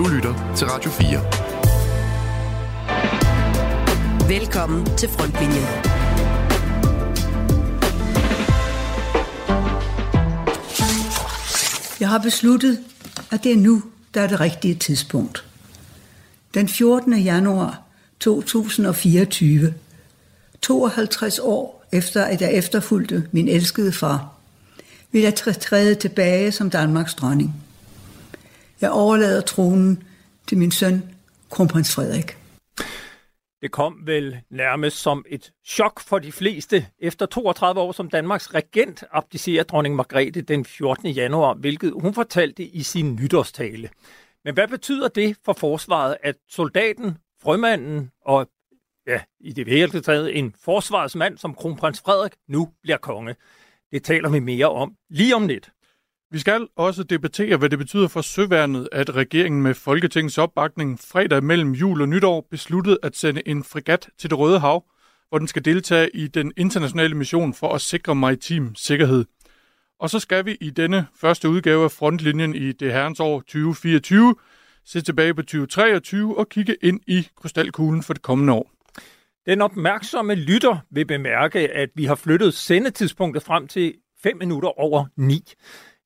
Du lytter til Radio 4. Velkommen til Frontlinjen. Jeg har besluttet, at det er nu, der er det rigtige tidspunkt. Den 14. januar 2024, 52 år efter at jeg efterfulgte min elskede far, vil jeg træde tilbage som Danmarks dronning. Jeg overlader tronen til min søn, kronprins Frederik. Det kom vel nærmest som et chok for de fleste. Efter 32 år som Danmarks regent abdicerer dronning Margrethe den 14. januar, hvilket hun fortalte i sin nytårstale. Men hvad betyder det for forsvaret, at soldaten, frømanden og ja, i det hele taget en forsvarsmand som kronprins Frederik nu bliver konge? Det taler vi mere om lige om lidt. Vi skal også debattere, hvad det betyder for søværnet, at regeringen med Folketingets opbakning fredag mellem jul og nytår besluttede at sende en fregat til det Røde Hav, hvor den skal deltage i den internationale mission for at sikre maritim sikkerhed. Og så skal vi i denne første udgave af frontlinjen i det herrens år 2024 se tilbage på 2023 og kigge ind i krystalkuglen for det kommende år. Den opmærksomme lytter vil bemærke, at vi har flyttet sendetidspunktet frem til 5 minutter over 9.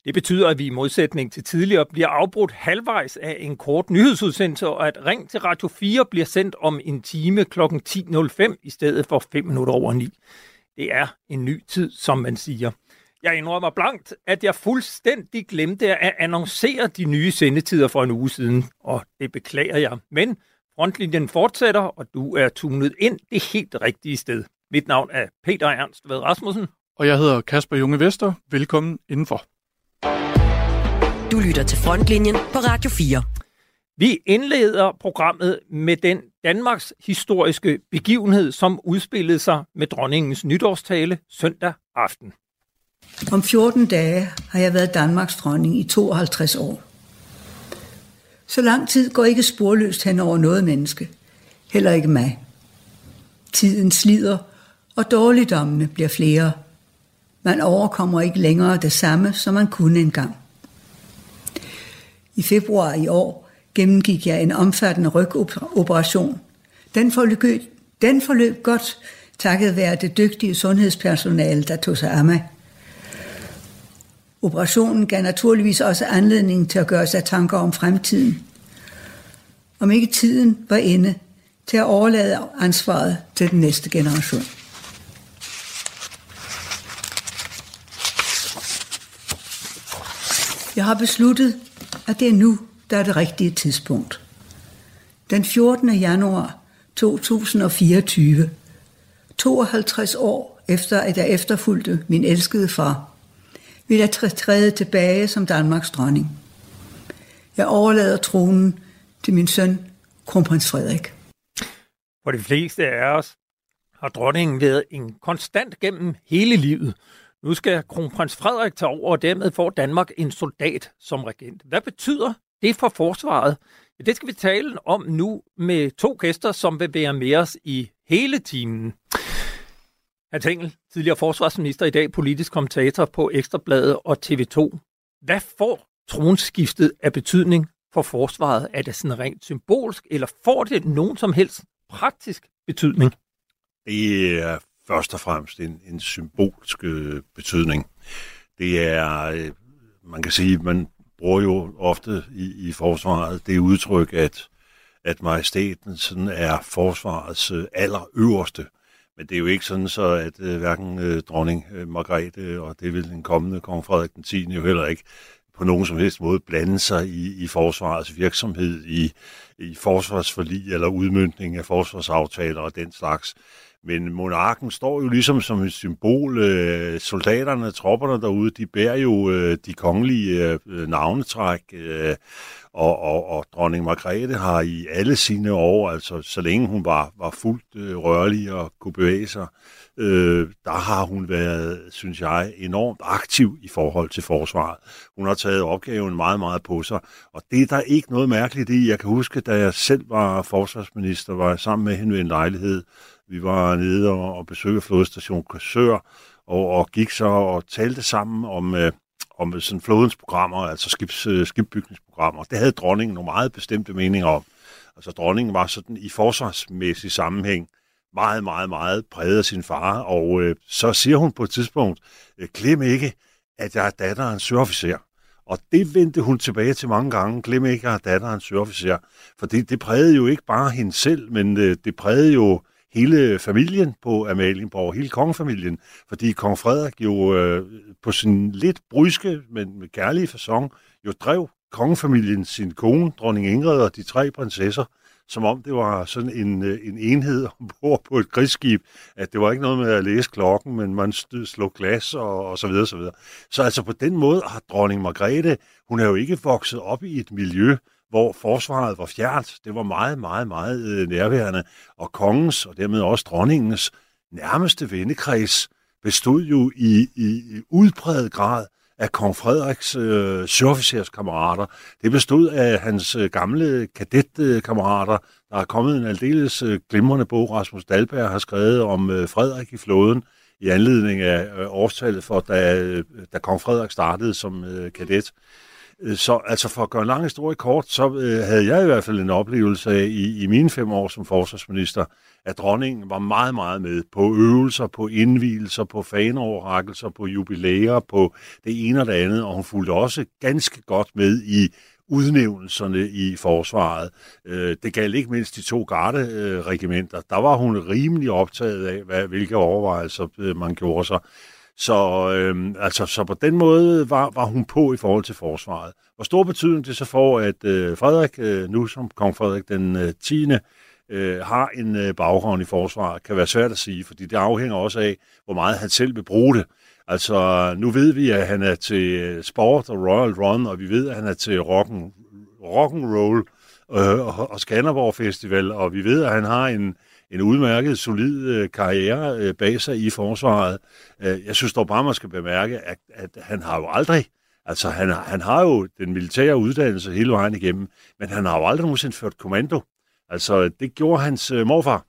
Det betyder, at vi i modsætning til tidligere bliver afbrudt halvvejs af en kort nyhedsudsendelse, og at Ring til Radio 4 bliver sendt om en time kl. 10.05 i stedet for 5 minutter over 9. Det er en ny tid, som man siger. Jeg indrømmer blankt, at jeg fuldstændig glemte at annoncere de nye sendetider for en uge siden, og det beklager jeg. Men frontlinjen fortsætter, og du er tunet ind det helt rigtige sted. Mit navn er Peter Ernst Ved Rasmussen. Og jeg hedder Kasper Junge Vester. Velkommen indenfor. Du lytter til Frontlinjen på Radio 4. Vi indleder programmet med den Danmarks historiske begivenhed, som udspillede sig med dronningens nytårstale søndag aften. Om 14 dage har jeg været Danmarks dronning i 52 år. Så lang tid går ikke sporløst hen over noget menneske. Heller ikke mig. Tiden slider, og dårligdommene bliver flere. Man overkommer ikke længere det samme, som man kunne engang. I februar i år gennemgik jeg en omfattende rygoperation. Den forløb, den forløb godt, takket være det dygtige sundhedspersonale, der tog sig af mig. Operationen gav naturligvis også anledning til at gøre sig tanker om fremtiden. Om ikke tiden var inde til at overlade ansvaret til den næste generation. Jeg har besluttet, at det er nu, der er det rigtige tidspunkt. Den 14. januar 2024, 52 år efter at jeg efterfulgte min elskede far, vil jeg træde tilbage som Danmarks dronning. Jeg overlader tronen til min søn, kronprins Frederik. For de fleste af os har dronningen været en konstant gennem hele livet. Nu skal kronprins Frederik tage over, og dermed får Danmark en soldat som regent. Hvad betyder det for forsvaret? Ja, det skal vi tale om nu med to gæster, som vil være med os i hele timen. Hans Engel, tidligere forsvarsminister, i dag politisk kommentator på Ekstrabladet og TV2. Hvad får tronskiftet af betydning for forsvaret? Er det sådan rent symbolsk, eller får det nogen som helst praktisk betydning? Det er først og fremmest en, en symbolsk øh, betydning. Det er, øh, man kan sige, man bruger jo ofte i, i forsvaret det udtryk, at, at majestæten sådan er forsvarets øh, allerøverste. Men det er jo ikke sådan så, at øh, hverken øh, dronning øh, Margrethe og det vil den kommende kong Frederik den 10. jo heller ikke på nogen som helst måde blande sig i, i forsvarets virksomhed, i, i forsvarsforlig eller udmyndning af forsvarsaftaler og den slags. Men monarken står jo ligesom som et symbol. Øh, soldaterne, tropperne derude, de bærer jo øh, de kongelige øh, navnetræk, øh, og, og, og dronning Margrethe har i alle sine år, altså så længe hun var, var fuldt øh, rørlig og kunne bevæge sig, øh, der har hun været, synes jeg, enormt aktiv i forhold til forsvaret. Hun har taget opgaven meget, meget på sig, og det er der ikke noget mærkeligt i. Jeg kan huske, da jeg selv var forsvarsminister, var jeg sammen med hende ved en lejlighed, vi var nede og, og besøgte flodstation Korsør, og, og gik så og talte sammen om, øh, om sådan flodens programmer, altså skibs, øh, skibsbygningsprogrammer. Det havde dronningen nogle meget bestemte meninger om. Altså dronningen var sådan i forsvarsmæssig sammenhæng meget, meget, meget præget af sin far, og øh, så siger hun på et tidspunkt, øh, glem ikke, at jeg er datter af en søofficer. Og det vendte hun tilbage til mange gange. Glem ikke, at jeg er datter af en søofficer. For det, det prægede jo ikke bare hende selv, men øh, det prægede jo hele familien på Amalienborg, hele kongefamilien, fordi kong Frederik jo øh, på sin lidt bryske, men med kærlige fasong, jo drev kongefamilien, sin kone, dronning Ingrid og de tre prinsesser, som om det var sådan en, øh, en enhed ombord på et krigsskib, at det var ikke noget med at læse klokken, men man slog glas og, og så videre, så videre. Så altså på den måde har dronning Margrethe, hun er jo ikke vokset op i et miljø, hvor forsvaret var fjernt. Det var meget, meget, meget øh, nærværende. Og kongens, og dermed også dronningens, nærmeste vennekreds bestod jo i, i, i udpræget grad af kong Frederiks øh, søofficerskammerater. Det bestod af hans øh, gamle kadetkammerater. Der er kommet en aldeles øh, glimrende bog, Rasmus Dalberg har skrevet om øh, Frederik i flåden i anledning af øh, årstallet for, da, øh, da kong Frederik startede som øh, kadet. Øh, Øh, så altså for at gøre en lang historie kort, så øh, havde jeg i hvert fald en oplevelse af i, i mine fem år som forsvarsminister, at dronningen var meget, meget med på øvelser, på indvielser, på fanoverrækkelser, på jubilæer, på det ene og det andet, og hun fulgte også ganske godt med i udnævnelserne i forsvaret. Øh, det galt ikke mindst de to garderegimenter. Der var hun rimelig optaget af, hvad, hvilke overvejelser øh, man gjorde sig. Så, øh, altså, så på den måde var, var hun på i forhold til forsvaret. Hvor stor betydning det så får, at øh, Frederik, øh, nu som kong Frederik den øh, 10., øh, har en øh, baggrund i forsvaret, kan være svært at sige, fordi det afhænger også af, hvor meget han selv vil bruge det. Altså, nu ved vi, at han er til øh, sport og Royal Run, og vi ved, at han er til rock'n, rock'n'roll øh, og, og Skanderborg Festival, og vi ved, at han har en, en udmærket, solid øh, karriere øh, bag sig i forsvaret. Øh, jeg synes dog bare, man skal bemærke, at, at han har jo aldrig, altså han, han har jo den militære uddannelse hele vejen igennem, men han har jo aldrig nogensinde ført kommando. Altså, det gjorde hans morfar.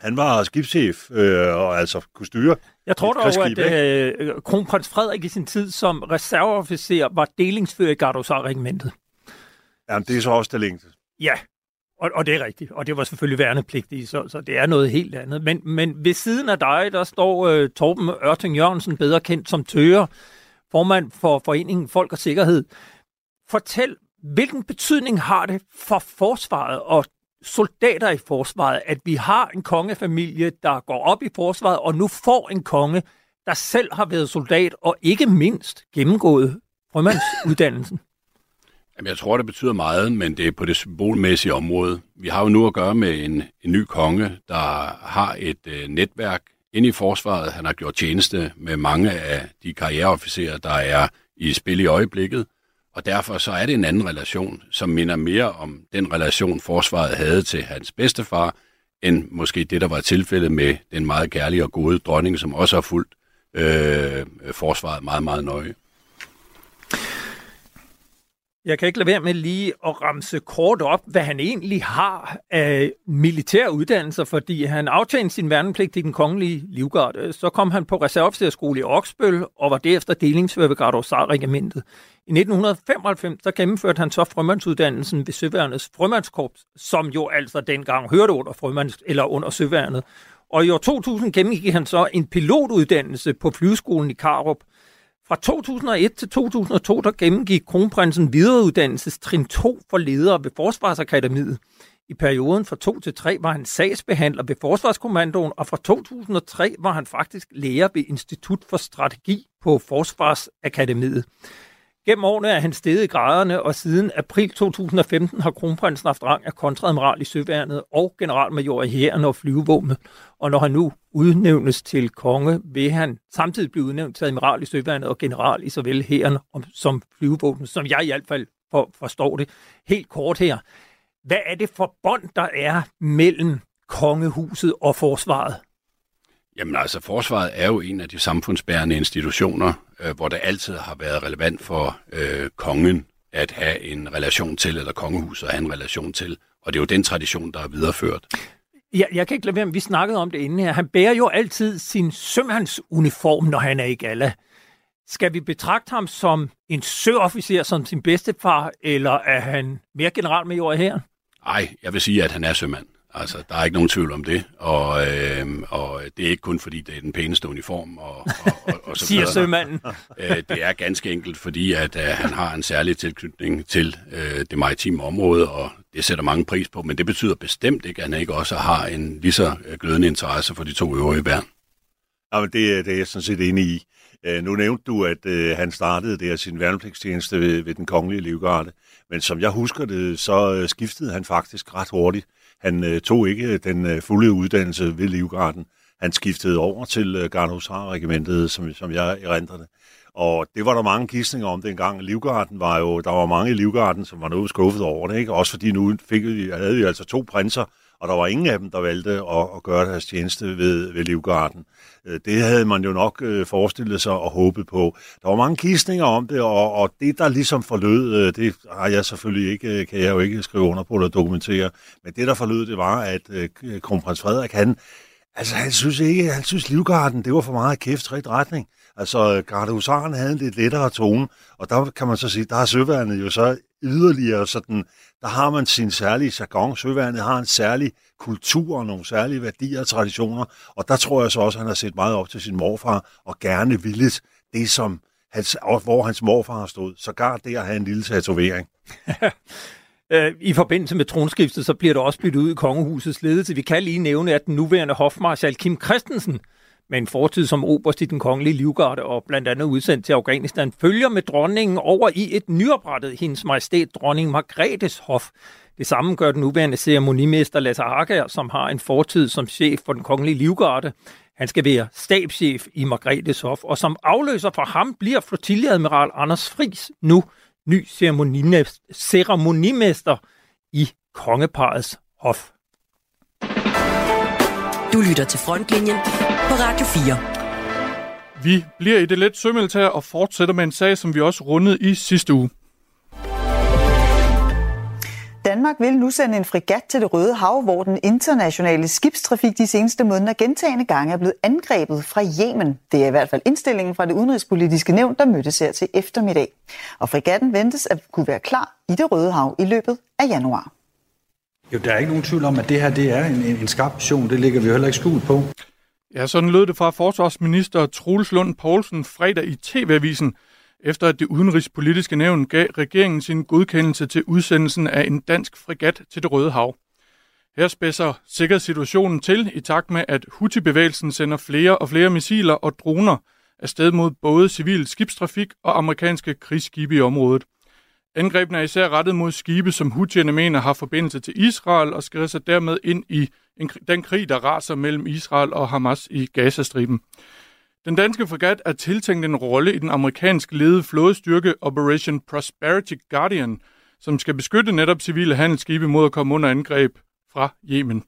Han var skibschef øh, og altså kunne styre Jeg tror dog, at øh, kronprins Frederik i sin tid som reserveofficer var delingsfører i Gardosar-regimentet. Jamen, det er så også det længste. Ja, og, og det er rigtigt. Og det var selvfølgelig værnepligtigt, så, så det er noget helt andet. Men, men ved siden af dig, der står øh, Torben Ørting Jørgensen, bedre kendt som Tøger, formand for Foreningen Folk og Sikkerhed. Fortæl, hvilken betydning har det for forsvaret og soldater i forsvaret, at vi har en kongefamilie, der går op i forsvaret, og nu får en konge, der selv har været soldat, og ikke mindst gennemgået frømandsuddannelsen? Jamen, jeg tror, det betyder meget, men det er på det symbolmæssige område. Vi har jo nu at gøre med en, en ny konge, der har et øh, netværk inde i forsvaret. Han har gjort tjeneste med mange af de karriereofficerer, der er i spil i øjeblikket. Og derfor så er det en anden relation, som minder mere om den relation, forsvaret havde til hans bedstefar, end måske det, der var tilfældet med den meget kærlige og gode dronning, som også har fulgt øh, forsvaret meget, meget nøje. Jeg kan ikke lade være med lige at ramse kort op, hvad han egentlig har af militære uddannelser, fordi han aftjente sin værnepligt i den kongelige livgarde. Så kom han på reserveofficerskole i Oksbøl og var derefter delingsfører ved Gardosar-regimentet. I 1995 så gennemførte han så frømandsuddannelsen ved Søværnets frømandskorps, som jo altså dengang hørte under, frømands, eller under Søværnet. Og i år 2000 gennemgik han så en pilotuddannelse på flyveskolen i Karup. Fra 2001 til 2002, der gennemgik kronprinsen videreuddannelsestrin 2 for ledere ved Forsvarsakademiet. I perioden fra 2 til 3 var han sagsbehandler ved Forsvarskommandoen, og fra 2003 var han faktisk lærer ved Institut for Strategi på Forsvarsakademiet. Gennem årene er han steget i graderne, og siden april 2015 har kronprinsen haft rang af kontradmiral i Søværnet og generalmajor i hæren og flyvevåbnet. Og når han nu udnævnes til konge, vil han samtidig blive udnævnt til admiral i Søværnet og general i såvel hæren som flyvevåbnet, som jeg i hvert fald for, forstår det. Helt kort her. Hvad er det for bånd, der er mellem kongehuset og forsvaret? Jamen altså, forsvaret er jo en af de samfundsbærende institutioner, øh, hvor det altid har været relevant for øh, kongen at have en relation til, eller kongehuset at have en relation til. Og det er jo den tradition, der er videreført. Ja, jeg kan ikke lade være, vi snakkede om det inden her. Han bærer jo altid sin sømandsuniform, når han er i gala. Skal vi betragte ham som en søofficer, som sin bedstefar, eller er han mere generalmajor her? Nej, jeg vil sige, at han er sømand. Altså, der er ikke nogen tvivl om det, og, øh, og det er ikke kun fordi, det er den pæneste uniform. Og, og, og, og så Siger sømanden. øh, det er ganske enkelt, fordi at øh, han har en særlig tilknytning til øh, det maritime område, og det sætter mange pris på, men det betyder bestemt ikke, at han ikke også har en lige så øh, glødende interesse for de to øvrige værn. Ja, men det, det er jeg sådan set enig i. Uh, nu nævnte du, at uh, han startede der sin værnepligtstjeneste ved, ved den kongelige livgarde, men som jeg husker det, så uh, skiftede han faktisk ret hurtigt. Han øh, tog ikke øh, den øh, fulde uddannelse ved livgarden. Han skiftede over til øh, Garnhusar-regimentet, som, som jeg erindrer det. Og det var der mange gidsninger om dengang. Livgarden var jo, der var mange i Livgarden, som var noget skuffet over det, ikke? Også fordi nu fik vi, havde vi altså to prinser, og der var ingen af dem, der valgte at, at gøre deres tjeneste ved, ved Livgarden. Øh, det havde man jo nok øh, forestillet sig og håbet på. Der var mange kistninger om det, og, og det, der ligesom forlød, øh, det har jeg selvfølgelig ikke, kan jeg jo ikke skrive under på eller dokumentere, men det, der forlød, det var, at kronprins Frederik, han, altså, han synes ikke, han synes Livgarden, det var for meget kæft ret retning. Altså, Gardehusaren havde en lidt lettere tone, og der kan man så sige, der har søværnet jo så yderligere sådan, der har man sin særlige jargon. Søværnet har en særlig kultur og nogle særlige værdier og traditioner, og der tror jeg så også, at han har set meget op til sin morfar, og gerne villet det, som hans, hvor hans morfar har stået. Sågar det at have en lille tatovering. Øh, I forbindelse med tronskiftet, så bliver der også byttet ud i kongehusets ledelse. Vi kan lige nævne, at den nuværende hofmarschal Kim Christensen, med en fortid som oberst i den kongelige livgarde og blandt andet udsendt til Afghanistan, følger med dronningen over i et nyoprettet hendes majestæt dronning Margrethes hof. Det samme gør den nuværende ceremonimester Lasse Hager, som har en fortid som chef for den kongelige livgarde. Han skal være stabschef i Margrethes hof, og som afløser for ham bliver flotilleadmiral Anders Fris nu ny ceremonimester i kongeparets hof. Du lytter til Frontlinjen på Radio 4. Vi bliver i det let sømilitær og fortsætter med en sag, som vi også rundede i sidste uge. Danmark vil nu sende en frigat til det Røde Hav, hvor den internationale skibstrafik de seneste måneder gentagende gange er blevet angrebet fra Yemen. Det er i hvert fald indstillingen fra det udenrigspolitiske nævn, der mødtes her til eftermiddag. Og frigatten ventes at kunne være klar i det Røde Hav i løbet af januar. Jo, der er ikke nogen tvivl om, at det her det er en, en skarp mission. Det ligger vi jo heller ikke skjult på. Ja, sådan lød det fra forsvarsminister Troels Lund Poulsen fredag i TV-avisen, efter at det udenrigspolitiske nævn gav regeringen sin godkendelse til udsendelsen af en dansk frigat til det Røde Hav. Her spidser sikkerhedssituationen til i takt med, at Houthi-bevægelsen sender flere og flere missiler og droner afsted mod både civil skibstrafik og amerikanske krigsskibe i området. Angrebene er især rettet mod skibe, som Houthierne mener har forbindelse til Israel og skriver sig dermed ind i en, den krig, der raser mellem Israel og Hamas i Gazastriben. Den danske fregat er tiltænkt en rolle i den amerikansk ledede flådestyrke Operation Prosperity Guardian, som skal beskytte netop civile handelsskibe mod at komme under angreb fra Yemen.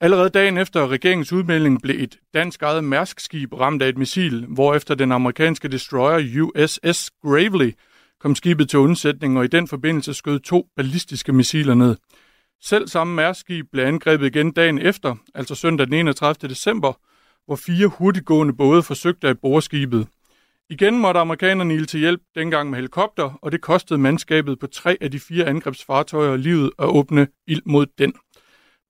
Allerede dagen efter regeringens udmelding blev et dansk eget mærskskib ramt af et missil, hvorefter den amerikanske destroyer USS Gravely kom skibet til undsætning, og i den forbindelse skød to ballistiske missiler ned. Selv samme Mærskib blev angrebet igen dagen efter, altså søndag den 31. december, hvor fire hurtiggående både forsøgte at bore skibet. Igen måtte amerikanerne ilde til hjælp, dengang med helikopter, og det kostede mandskabet på tre af de fire angrebsfartøjer livet at åbne ild mod den.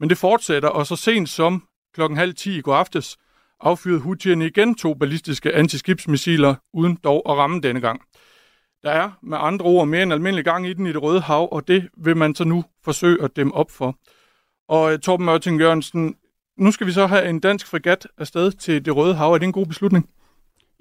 Men det fortsætter, og så sent som klokken halv 10 i går aftes affyrede Houthierne igen to ballistiske antiskibsmissiler, uden dog at ramme denne gang. Der er med andre ord mere end almindelig gang i den i det røde hav, og det vil man så nu forsøge at dæmme op for. Og øh, Torben Mørting Jørgensen, nu skal vi så have en dansk fregat afsted til det røde hav. Er det en god beslutning?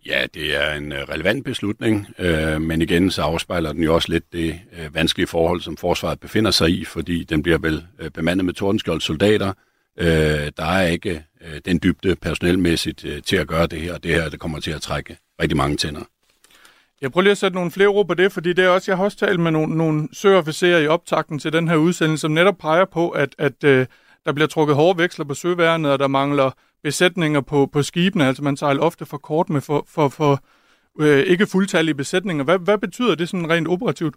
Ja, det er en øh, relevant beslutning, øh, men igen så afspejler den jo også lidt det øh, vanskelige forhold, som forsvaret befinder sig i, fordi den bliver vel øh, bemandet med tordenskjold soldater. Øh, der er ikke øh, den dybde personelmæssigt øh, til at gøre det her, og det her det kommer til at trække rigtig mange tænder. Jeg prøver lige at sætte nogle flere ord på det, fordi det er også, jeg har også talt med nogle, nogle søofficerer i optakten til den her udsendelse, som netop peger på, at, at øh, der bliver trukket hårde veksler på søværnet, og der mangler besætninger på, på skibene. Altså man sejler ofte for kort med for, for, for øh, ikke fuldtallige besætninger. Hvad, hvad betyder det sådan rent operativt?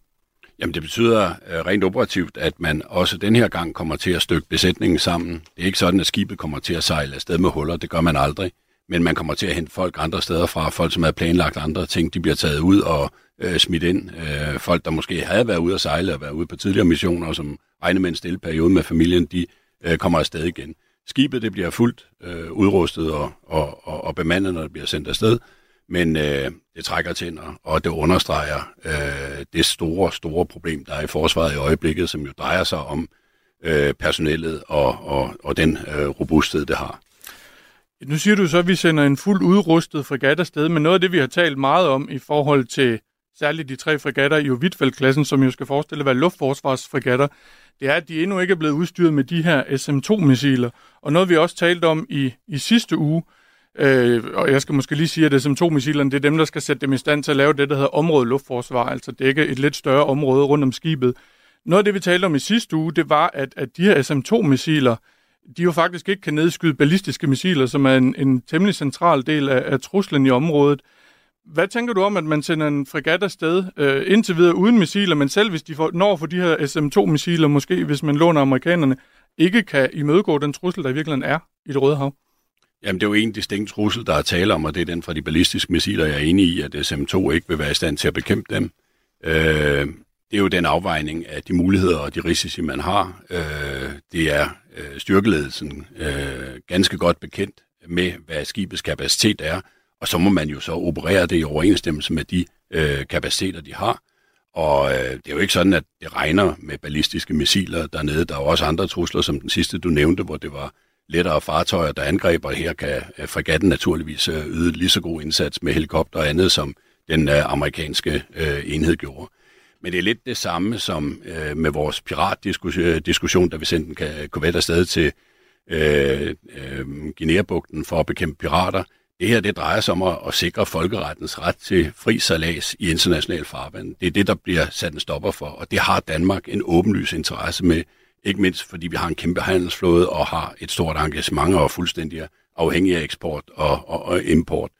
Jamen det betyder øh, rent operativt, at man også den her gang kommer til at stykke besætningen sammen. Det er ikke sådan, at skibet kommer til at sejle afsted med huller. Det gør man aldrig men man kommer til at hente folk andre steder fra. Folk, som har planlagt andre ting, de bliver taget ud og øh, smidt ind. Øh, folk, der måske havde været ude at sejle og været ude på tidligere missioner, som regner med en stille periode med familien, de øh, kommer afsted igen. Skibet det bliver fuldt øh, udrustet og, og, og, og bemandet, når det bliver sendt afsted, men øh, det trækker tænder, og det understreger øh, det store, store problem, der er i forsvaret i øjeblikket, som jo drejer sig om øh, personellet og, og, og den øh, robusthed, det har. Nu siger du så, at vi sender en fuldt udrustet fregat afsted, men noget af det, vi har talt meget om i forhold til særligt de tre fregatter i Ovitfeldt-klassen, som jo skal forestille at være luftforsvarsfregatter, det er, at de endnu ikke er blevet udstyret med de her SM-2-missiler. Og noget, vi også talte om i, i sidste uge, øh, og jeg skal måske lige sige, at SM-2-missilerne, det er dem, der skal sætte dem i stand til at lave det, der hedder område luftforsvar, altså dække et lidt større område rundt om skibet. Noget af det, vi talte om i sidste uge, det var, at, at de her SM-2-missiler, de jo faktisk ikke kan nedskyde ballistiske missiler, som er en, en temmelig central del af, af truslen i området. Hvad tænker du om, at man sender en fregat afsted øh, indtil videre uden missiler, men selv hvis de får, når for de her SM-2-missiler, måske hvis man låner amerikanerne, ikke kan imødegå den trussel, der i virkeligheden er i det Røde Hav? Jamen, det er jo en distinkt trussel, der er tale om, og det er den fra de ballistiske missiler. Jeg er enig i, at SM-2 ikke vil være i stand til at bekæmpe dem. Øh, det er jo den afvejning af de muligheder og de risici, man har. Øh, det er øh, styrkeledelsen øh, ganske godt bekendt med, hvad skibets kapacitet er, og så må man jo så operere det i overensstemmelse med de øh, kapaciteter, de har. Og øh, det er jo ikke sådan, at det regner med ballistiske missiler dernede. Der er jo også andre trusler, som den sidste, du nævnte, hvor det var lettere fartøjer, der angreber. Her kan øh, fregatten naturligvis øh, yde lige så god indsats med helikopter og andet, som den øh, amerikanske øh, enhed gjorde. Men det er lidt det samme som øh, med vores piratdiskussion, øh, da vi sendte en korvet afsted til øh, øh, Guinea-bugten for at bekæmpe pirater. Det her det drejer sig om at, at sikre folkerettens ret til fri salas i international farvand. Det er det, der bliver sat en stopper for, og det har Danmark en åbenlys interesse med, ikke mindst fordi vi har en kæmpe handelsflåde og har et stort engagement og er fuldstændig afhængig af eksport og, og, og import.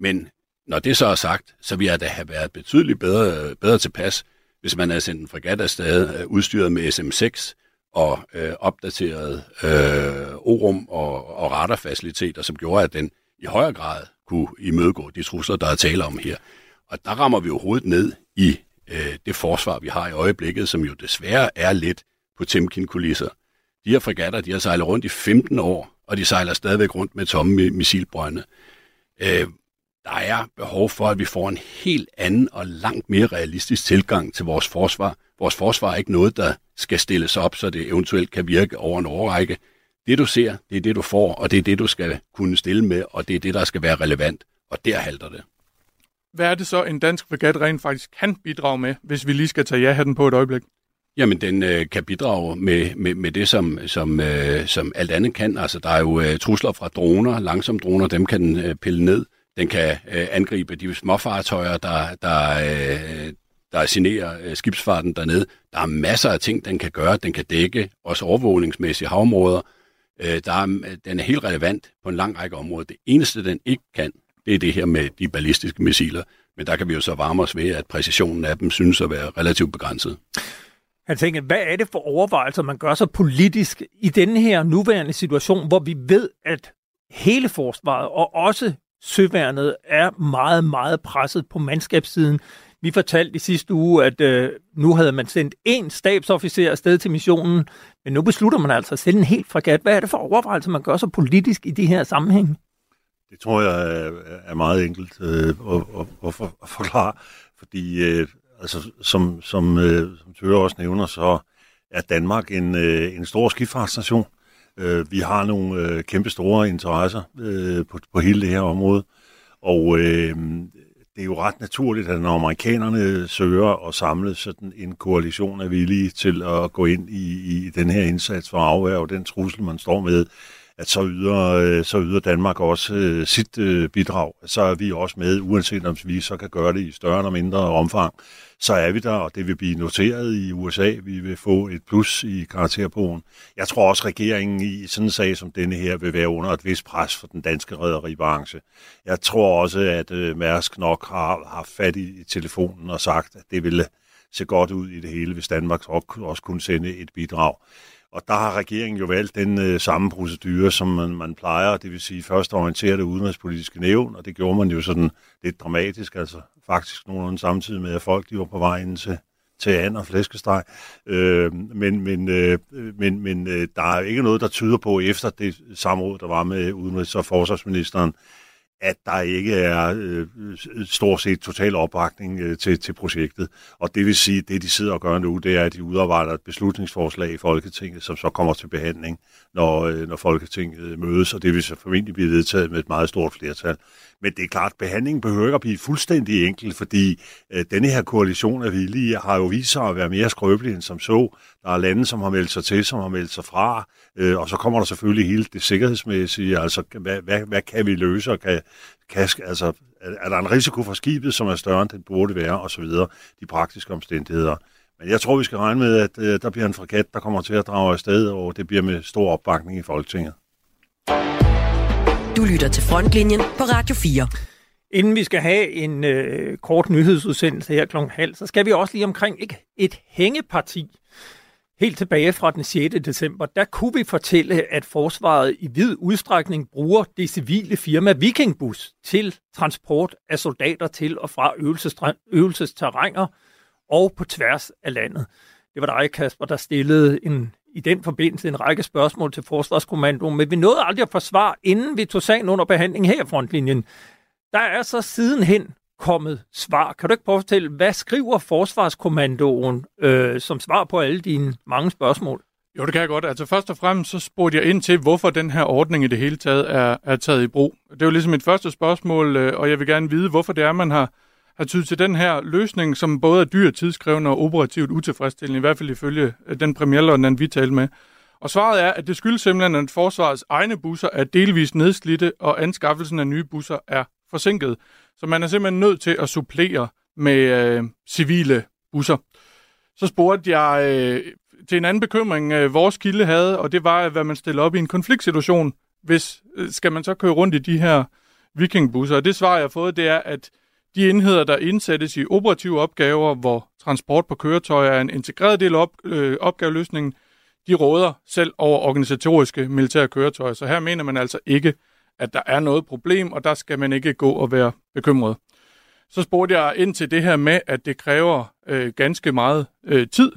Men når det så er sagt, så vil jeg da have været betydeligt bedre, bedre tilpas, hvis man havde sendt en fregat afsted øh, udstyret med SM6 og øh, opdateret øh, orum og, og radarfaciliteter, som gjorde, at den i højere grad kunne imødegå de trusler, der er tale om her. Og der rammer vi jo hovedet ned i øh, det forsvar, vi har i øjeblikket, som jo desværre er lidt på Temkin-kulisser. De her fregatter, de har sejlet rundt i 15 år, og de sejler stadigvæk rundt med tomme missilbrønde. Øh, der er behov for, at vi får en helt anden og langt mere realistisk tilgang til vores forsvar. Vores forsvar er ikke noget, der skal stilles op, så det eventuelt kan virke over en årrække. Det du ser, det er det du får, og det er det du skal kunne stille med, og det er det, der skal være relevant, og der halter det. Hvad er det så, en dansk fregat rent faktisk kan bidrage med, hvis vi lige skal tage ja-hatten på et øjeblik? Jamen, den øh, kan bidrage med, med, med det, som, som, øh, som alt andet kan. Altså, der er jo øh, trusler fra droner, langsomme droner, dem kan den øh, pille ned. Den kan øh, angribe de småfartøjer, der, der, øh, der generer øh, skibsfarten dernede. Der er masser af ting, den kan gøre. Den kan dække også overvågningsmæssige havområder. Øh, der er, øh, den er helt relevant på en lang række områder. Det eneste, den ikke kan, det er det her med de ballistiske missiler. Men der kan vi jo så varme os ved, at præcisionen af dem synes at være relativt begrænset. Han tænker, hvad er det for overvejelser, man gør sig politisk i denne her nuværende situation, hvor vi ved, at hele forsvaret og også søværnet er meget, meget presset på mandskabssiden. Vi fortalte i sidste uge, at øh, nu havde man sendt en stabsofficer afsted til missionen, men nu beslutter man altså at sende en helt fregat. Hvad er det for overvejelser, man gør sig politisk i de her sammenhæng? Det tror jeg øh, er meget enkelt øh, at, at, at forklare, fordi øh, altså, som, som, øh, som Tøre også nævner, så er Danmark en, øh, en stor skifartsnation, Øh, vi har nogle øh, kæmpe store interesser øh, på, på hele det her område, og øh, det er jo ret naturligt, at når amerikanerne søger at samle sådan en koalition af villige til at gå ind i, i den her indsats for at afværge den trussel, man står med, at så yder, øh, så yder Danmark også øh, sit øh, bidrag. Så er vi også med, uanset om vi så kan gøre det i større eller mindre omfang så er vi der, og det vil blive noteret i USA. Vi vil få et plus i karakterbogen. Jeg tror også, at regeringen i sådan en sag som denne her vil være under et vis pres for den danske rædderibranche. Jeg tror også, at øh, Mærsk nok har haft fat i telefonen og sagt, at det ville se godt ud i det hele, hvis Danmark også kunne sende et bidrag. Og der har regeringen jo valgt den øh, samme procedure, som man, man plejer, det vil sige først orientere det udenrigspolitiske nævn, og det gjorde man jo sådan lidt dramatisk, altså faktisk nogenlunde samtidig med, at folk de var på vej ind til, til and og flæskesteg. Øh, men men, øh, men, men øh, der er ikke noget, der tyder på, efter det samråd, der var med udenrigs- og forsvarsministeren, at der ikke er øh, stort set total opbakning øh, til, til projektet. Og det vil sige, at det de sidder og gør nu, det er, at de udarbejder et beslutningsforslag i Folketinget, som så kommer til behandling, når, øh, når Folketinget øh, mødes, og det vil så formentlig blive vedtaget med et meget stort flertal. Men det er klart, behandlingen behøver ikke at blive fuldstændig enkel, fordi øh, denne her koalition af villige har jo vist sig at være mere skrøbelig end som så. Der er lande, som har meldt sig til, som har meldt sig fra, øh, og så kommer der selvfølgelig hele det sikkerhedsmæssige, altså hvad, hvad, hvad kan vi løse, og kan, kan, altså, er, der en risiko for skibet, som er større end den burde være, og så videre, de praktiske omstændigheder. Men jeg tror, vi skal regne med, at øh, der bliver en frakat, der kommer til at drage afsted, og det bliver med stor opbakning i Folketinget. Du lytter til Frontlinjen på Radio 4. Inden vi skal have en øh, kort nyhedsudsendelse her kl. halv, så skal vi også lige omkring et, et hængeparti. Helt tilbage fra den 6. december, der kunne vi fortælle, at forsvaret i vid udstrækning bruger det civile firma Vikingbus til transport af soldater til og fra øvelsesterrænger og på tværs af landet. Det var dig, Kasper, der stillede en i den forbindelse en række spørgsmål til Forsvarskommandoen, men vi nåede aldrig at forsvare, inden vi tog sagen under behandling her i frontlinjen. Der er så sidenhen kommet svar. Kan du ikke prøve at fortælle, hvad skriver Forsvarskommandoen øh, som svar på alle dine mange spørgsmål? Jo, det kan jeg godt. Altså først og fremmest så spurgte jeg ind til, hvorfor den her ordning i det hele taget er, er taget i brug. Det er jo ligesom mit første spørgsmål, øh, og jeg vil gerne vide, hvorfor det er, man har har tydet til den her løsning, som både er dyr, tidskrævende og operativt utilfredsstillende, i hvert fald ifølge øh, den premierløjtnant, vi talte med. Og svaret er, at det skyldes simpelthen, at forsvarets egne busser er delvist nedslidte, og anskaffelsen af nye busser er forsinket. Så man er simpelthen nødt til at supplere med øh, civile busser. Så spurgte jeg øh, til en anden bekymring, øh, vores kilde havde, og det var, hvad man stiller op i en konfliktsituation. Hvis øh, skal man så køre rundt i de her vikingbusser? Og det svar, jeg har fået, det er, at de enheder, der indsættes i operative opgaver, hvor transport på køretøjer er en integreret del af op, øh, opgaveløsningen, de råder selv over organisatoriske militære køretøjer. Så her mener man altså ikke, at der er noget problem, og der skal man ikke gå og være bekymret. Så spurgte jeg ind til det her med, at det kræver øh, ganske meget øh, tid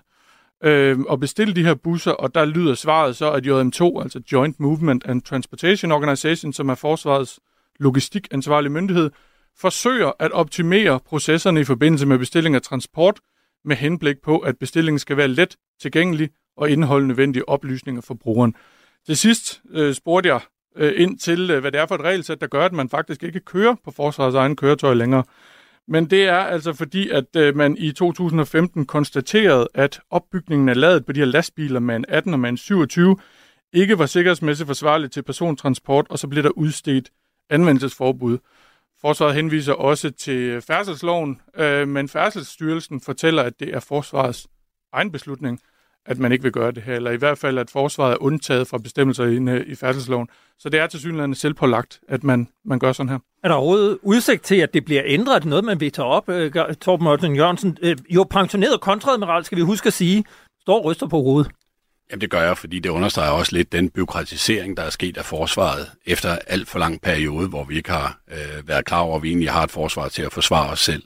øh, at bestille de her busser, og der lyder svaret så, at JM2, altså Joint Movement and Transportation Organization, som er forsvarets logistikansvarlige myndighed, forsøger at optimere processerne i forbindelse med bestilling af transport med henblik på, at bestillingen skal være let tilgængelig og indeholde nødvendige oplysninger for brugeren. Til sidst øh, spurgte jeg øh, ind til, øh, hvad det er for et regelsæt, der gør, at man faktisk ikke kører på forsvarets egen køretøj længere. Men det er altså fordi, at øh, man i 2015 konstaterede, at opbygningen af ladet på de her lastbiler med en 18 og med en 27 ikke var sikkerhedsmæssigt forsvarligt til persontransport, og så blev der udstedt anvendelsesforbud. Forsvaret henviser også til færdselsloven, øh, men Færdselsstyrelsen fortæller, at det er forsvarets egen beslutning, at man ikke vil gøre det her, eller i hvert fald, at forsvaret er undtaget fra bestemmelser i, i færdselsloven. Så det er til synligheden selvpålagt, at man, man gør sådan her. Er der overhovedet udsigt til, at det bliver ændret? Noget, man vil tage op? Øh, Torben Morten Jørgensen, øh, jo pensioneret kontradmiral, skal vi huske at sige, står ryster på hovedet. Jamen det gør jeg, fordi det understreger også lidt den byråkratisering, der er sket af forsvaret efter alt for lang periode, hvor vi ikke har øh, været klar over, at vi egentlig har et forsvar til at forsvare os selv.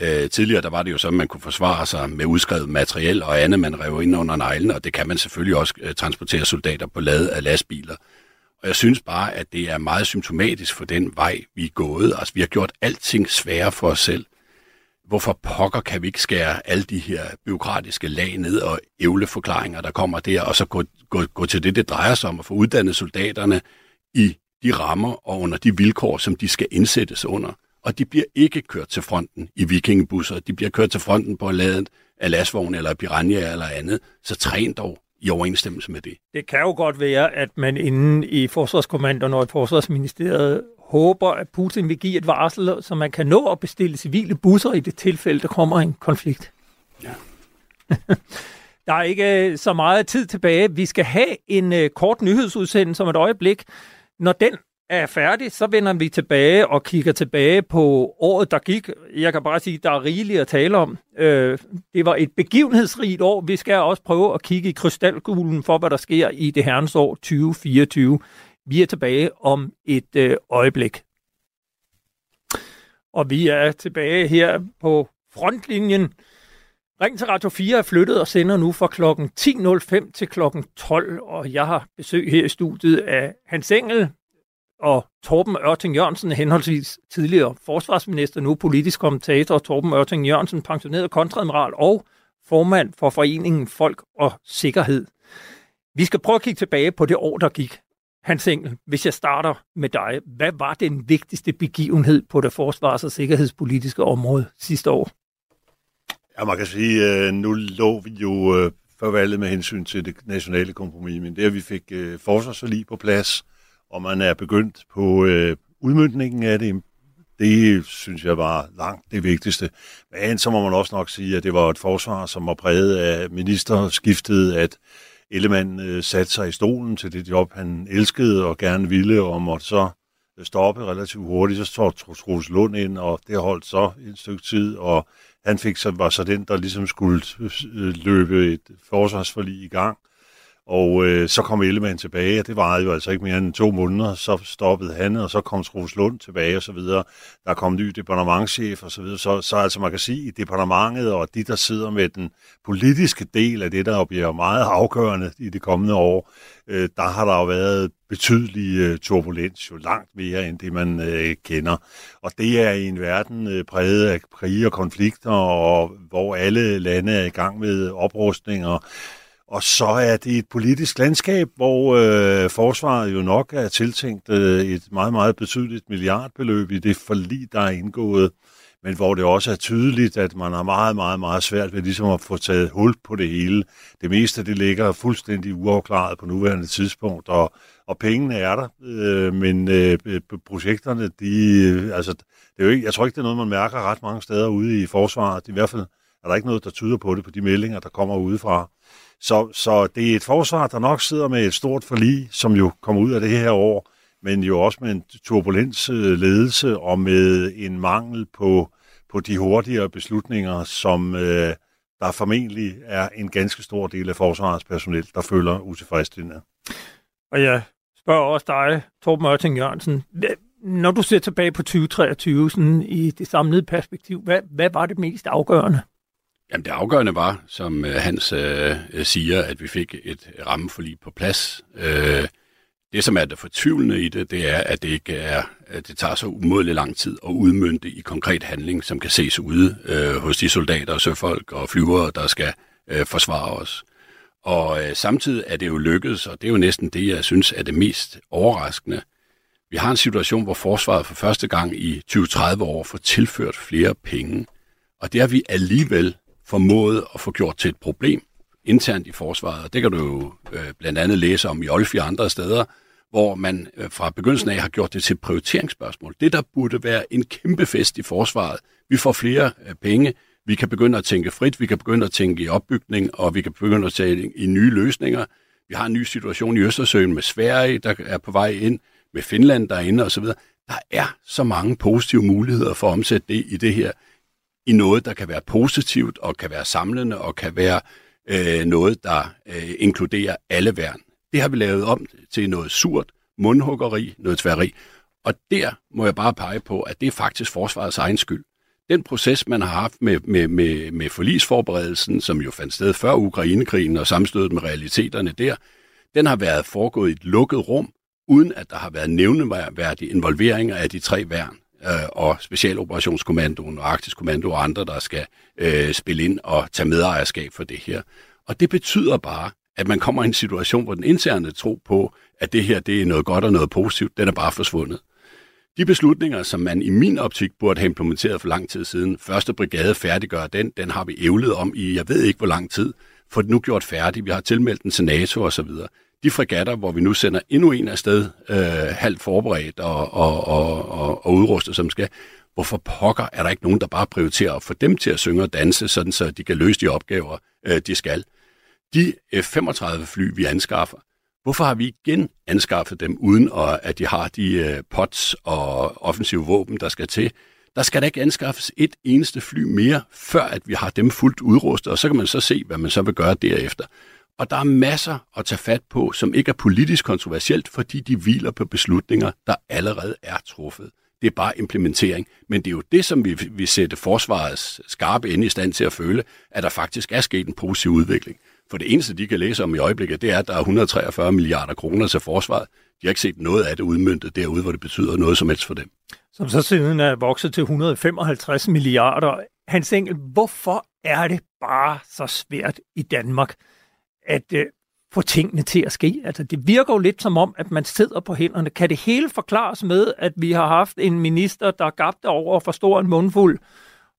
Øh, tidligere der var det jo sådan, at man kunne forsvare sig med udskrevet materiel og andet, man rev ind under neglen, og det kan man selvfølgelig også øh, transportere soldater på lade af lastbiler. Og jeg synes bare, at det er meget symptomatisk for den vej, vi er gået. Altså, vi har gjort alting sværere for os selv hvorfor pokker kan vi ikke skære alle de her byråkratiske lag ned og ævleforklaringer, der kommer der, og så gå, gå, gå til det, det drejer sig om at få uddannet soldaterne i de rammer og under de vilkår, som de skal indsættes under. Og de bliver ikke kørt til fronten i vikingebusser, de bliver kørt til fronten på ladet af lasvogn eller piranha eller andet, så træn dog i overensstemmelse med det. Det kan jo godt være, at man inden i Forsvarskommandoen og i Forsvarsministeriet håber, at Putin vil give et varsel, så man kan nå at bestille civile busser i det tilfælde, der kommer en konflikt. Ja. der er ikke øh, så meget tid tilbage. Vi skal have en uh, kort nyhedsudsendelse om et øjeblik. Når den er færdig, så vender vi tilbage og kigger tilbage på året, der gik. Jeg kan bare sige, at der er rigeligt at tale om. Øh, det var et begivenhedsrigt år. Vi skal også prøve at kigge i krystalkuglen for, hvad der sker i det herrens år 2024. Vi er tilbage om et øh, øjeblik. Og vi er tilbage her på frontlinjen. Ring til Radio 4 er flyttet og sender nu fra klokken 10.05 til klokken 12, og jeg har besøg her i studiet af Hans Engel og Torben Ørting Jørgensen, henholdsvis tidligere forsvarsminister, nu politisk kommentator, Torben Ørting Jørgensen, pensioneret kontradmiral og formand for Foreningen Folk og Sikkerhed. Vi skal prøve at kigge tilbage på det år, der gik. Hans Engel, hvis jeg starter med dig, hvad var den vigtigste begivenhed på det forsvars- og sikkerhedspolitiske område sidste år? Ja, man kan sige, øh, nu lå vi jo øh, før valget med hensyn til det nationale kompromis, men det at vi fik øh, forsvarsforlig på plads, og man er begyndt på udmyndningen af det, det synes jeg var langt det vigtigste. Men så må man også nok sige, at det var et forsvar, som var præget af ministerskiftet, at Ellemann øh, satte sig i stolen til det job, han elskede og gerne ville, og måtte så øh, stoppe relativt hurtigt. Så står Troels Lund ind, og det holdt så et stykke tid, og han fik så, var så den, der ligesom skulle øh, løbe et forsvarsforlig i gang. Og øh, så kom Ellemann tilbage, og det varede jo altså ikke mere end to måneder. Så stoppede han, og så kom Troels Lund tilbage og så videre. Der kom ny departementchef og så videre. Så, så altså man kan sige, i departementet og de, der sidder med den politiske del af det, der bliver meget afgørende i det kommende år, øh, der har der jo været betydelig øh, turbulens, jo langt mere end det, man øh, kender. Og det er i en verden øh, præget af krige og konflikter, og hvor alle lande er i gang med oprustninger, og så er det et politisk landskab, hvor øh, forsvaret jo nok er tiltænkt øh, et meget, meget betydeligt milliardbeløb i det forlig, der er indgået, men hvor det også er tydeligt, at man har meget, meget, meget svært ved ligesom at få taget hul på det hele. Det meste, det ligger fuldstændig uafklaret på nuværende tidspunkt, og, og pengene er der, øh, men øh, projekterne, de, øh, altså, det er jo ikke, jeg tror ikke, det er noget, man mærker ret mange steder ude i forsvaret. I hvert fald er der ikke noget, der tyder på det på de meldinger, der kommer udefra. Så, så det er et forsvar, der nok sidder med et stort forlig, som jo kommer ud af det her år, men jo også med en turbulens øh, ledelse og med en mangel på, på de hurtigere beslutninger, som øh, der formentlig er en ganske stor del af forsvarets personel, der føler utilfredsstillende. Og jeg spørger også dig, Torben Ørting Jørgensen, når du ser tilbage på 2023 sådan i det samlede perspektiv, hvad, hvad var det mest afgørende? Jamen det afgørende var, som øh, Hans øh, øh, siger, at vi fik et rammeforlig på plads. Øh, det, som er det fortvivlende i det, det er, at det ikke er, at det tager så umådelig lang tid at udmynde i konkret handling, som kan ses ude øh, hos de soldater, søfolk og flyvere, der skal øh, forsvare os. Og øh, samtidig er det jo lykkedes, og det er jo næsten det, jeg synes er det mest overraskende. Vi har en situation, hvor forsvaret for første gang i 20-30 år får tilført flere penge, og det har vi alligevel formået at få gjort til et problem internt i forsvaret. Og det kan du jo øh, blandt andet læse om i Olfi og andre steder, hvor man øh, fra begyndelsen af har gjort det til et prioriteringsspørgsmål. Det, der burde være en kæmpe fest i forsvaret. Vi får flere øh, penge, vi kan begynde at tænke frit, vi kan begynde at tænke i opbygning, og vi kan begynde at tænke i nye løsninger. Vi har en ny situation i Østersøen med Sverige, der er på vej ind, med Finland, der er inde osv. Der er så mange positive muligheder for at omsætte det i det her i noget, der kan være positivt og kan være samlende og kan være øh, noget, der øh, inkluderer alle værn. Det har vi lavet om til noget surt, mundhuggeri, noget tværri. Og der må jeg bare pege på, at det er faktisk forsvarets egen skyld. Den proces, man har haft med, med, med, med forlisforberedelsen, som jo fandt sted før Ukrainekrigen og samstødet med realiteterne der, den har været foregået i et lukket rum, uden at der har været nævneværdige involveringer af de tre værn øh, og Specialoperationskommandoen og Arktisk Kommando og andre, der skal øh, spille ind og tage medejerskab for det her. Og det betyder bare, at man kommer i en situation, hvor den interne tro på, at det her det er noget godt og noget positivt, den er bare forsvundet. De beslutninger, som man i min optik burde have implementeret for lang tid siden, første brigade færdiggør den, den har vi ævlet om i, jeg ved ikke hvor lang tid, for nu gjort færdig, vi har tilmeldt den til NATO osv de fregatter, hvor vi nu sender endnu en afsted, øh, halvt forberedt og, og, og, og, og udrustet som skal, hvorfor pokker er der ikke nogen, der bare prioriterer at få dem til at synge og danse, sådan så de kan løse de opgaver, øh, de skal. De F-35 fly, vi anskaffer, Hvorfor har vi igen anskaffet dem, uden at de har de øh, pots og offensive våben, der skal til? Der skal da ikke anskaffes et eneste fly mere, før at vi har dem fuldt udrustet, og så kan man så se, hvad man så vil gøre derefter. Og der er masser at tage fat på, som ikke er politisk kontroversielt, fordi de hviler på beslutninger, der allerede er truffet. Det er bare implementering. Men det er jo det, som vi vi sætter forsvarets skarpe ind i stand til at føle, at der faktisk er sket en positiv udvikling. For det eneste, de kan læse om i øjeblikket, det er, at der er 143 milliarder kroner til forsvaret. De har ikke set noget af det udmyndtet derude, hvor det betyder noget som helst for dem. Som så siden er vokset til 155 milliarder. Hans Engel, hvorfor er det bare så svært i Danmark at øh, få tingene til at ske? Altså, det virker jo lidt som om, at man sidder på hænderne. Kan det hele forklares med, at vi har haft en minister, der gabte over for stor en mundfuld,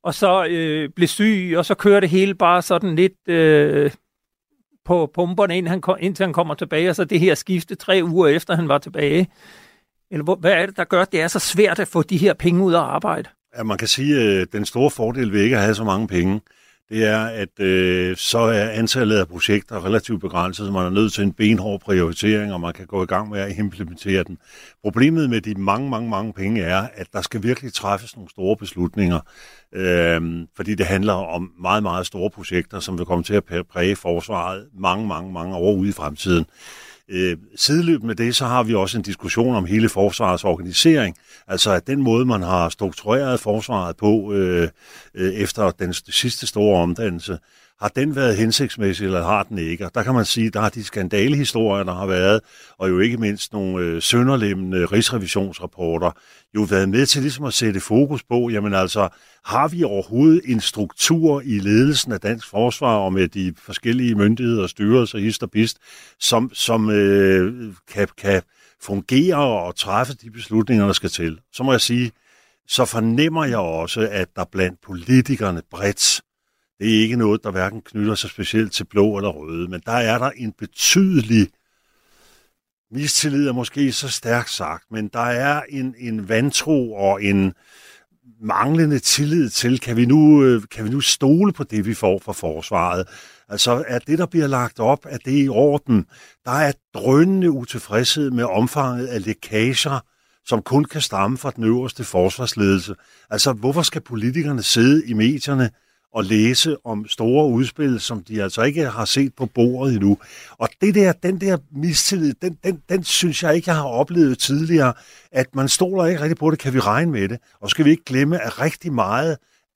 og så øh, blev syg, og så kører det hele bare sådan lidt øh, på pumperne, indtil han, indtil han kommer tilbage, og så det her skifte tre uger efter, han var tilbage. Eller hvor, hvad er det, der gør, at det er så svært at få de her penge ud af arbejde? Ja, man kan sige, at den store fordel ved ikke at have så mange penge, det er, at øh, så er antallet af projekter relativt begrænset, så man er nødt til en benhård prioritering, og man kan gå i gang med at implementere den. Problemet med de mange, mange, mange penge er, at der skal virkelig træffes nogle store beslutninger, øh, fordi det handler om meget, meget store projekter, som vil komme til at præge forsvaret mange, mange, mange år ude i fremtiden. Øh, sideløb med det, så har vi også en diskussion om hele forsvarets organisering. Altså at den måde, man har struktureret forsvaret på øh, øh, efter den sidste store omdannelse, har den været hensigtsmæssig, eller har den ikke? Og der kan man sige, der har de skandalehistorier, der har været, og jo ikke mindst nogle øh, sønderlemmende rigsrevisionsrapporter, jo været med til ligesom at sætte fokus på, jamen altså, har vi overhovedet en struktur i ledelsen af dansk forsvar og med de forskellige myndigheder og styrelser, hist og pist, som, som øh, kan, kan fungere og træffe de beslutninger, der skal til? Så må jeg sige, så fornemmer jeg også, at der blandt politikerne bredt det er ikke noget, der hverken knytter sig specielt til blå eller røde, men der er der en betydelig mistillid er måske så stærkt sagt, men der er en, en vantro og en manglende tillid til, kan vi, nu, øh, kan vi nu stole på det, vi får fra forsvaret? Altså, er det, der bliver lagt op, er det i orden? Der er drønende utilfredshed med omfanget af lækager, som kun kan stamme fra den øverste forsvarsledelse. Altså, hvorfor skal politikerne sidde i medierne at læse om store udspil, som de altså ikke har set på bordet endnu. Og det der, den der mistillid, den, den, den synes jeg ikke, jeg har oplevet tidligere, at man stoler ikke rigtig på det, kan vi regne med det. Og skal vi ikke glemme, at rigtig meget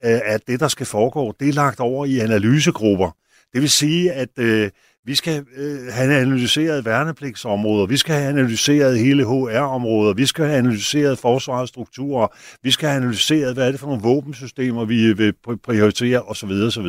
øh, af det, der skal foregå, det er lagt over i analysegrupper. Det vil sige, at øh, vi skal øh, have analyseret værnepligtsområder, vi skal have analyseret hele HR-områder, vi skal have analyseret forsvarsstrukturer, vi skal have analyseret, hvad er det for nogle våbensystemer, vi øh, vil prioritere osv. osv.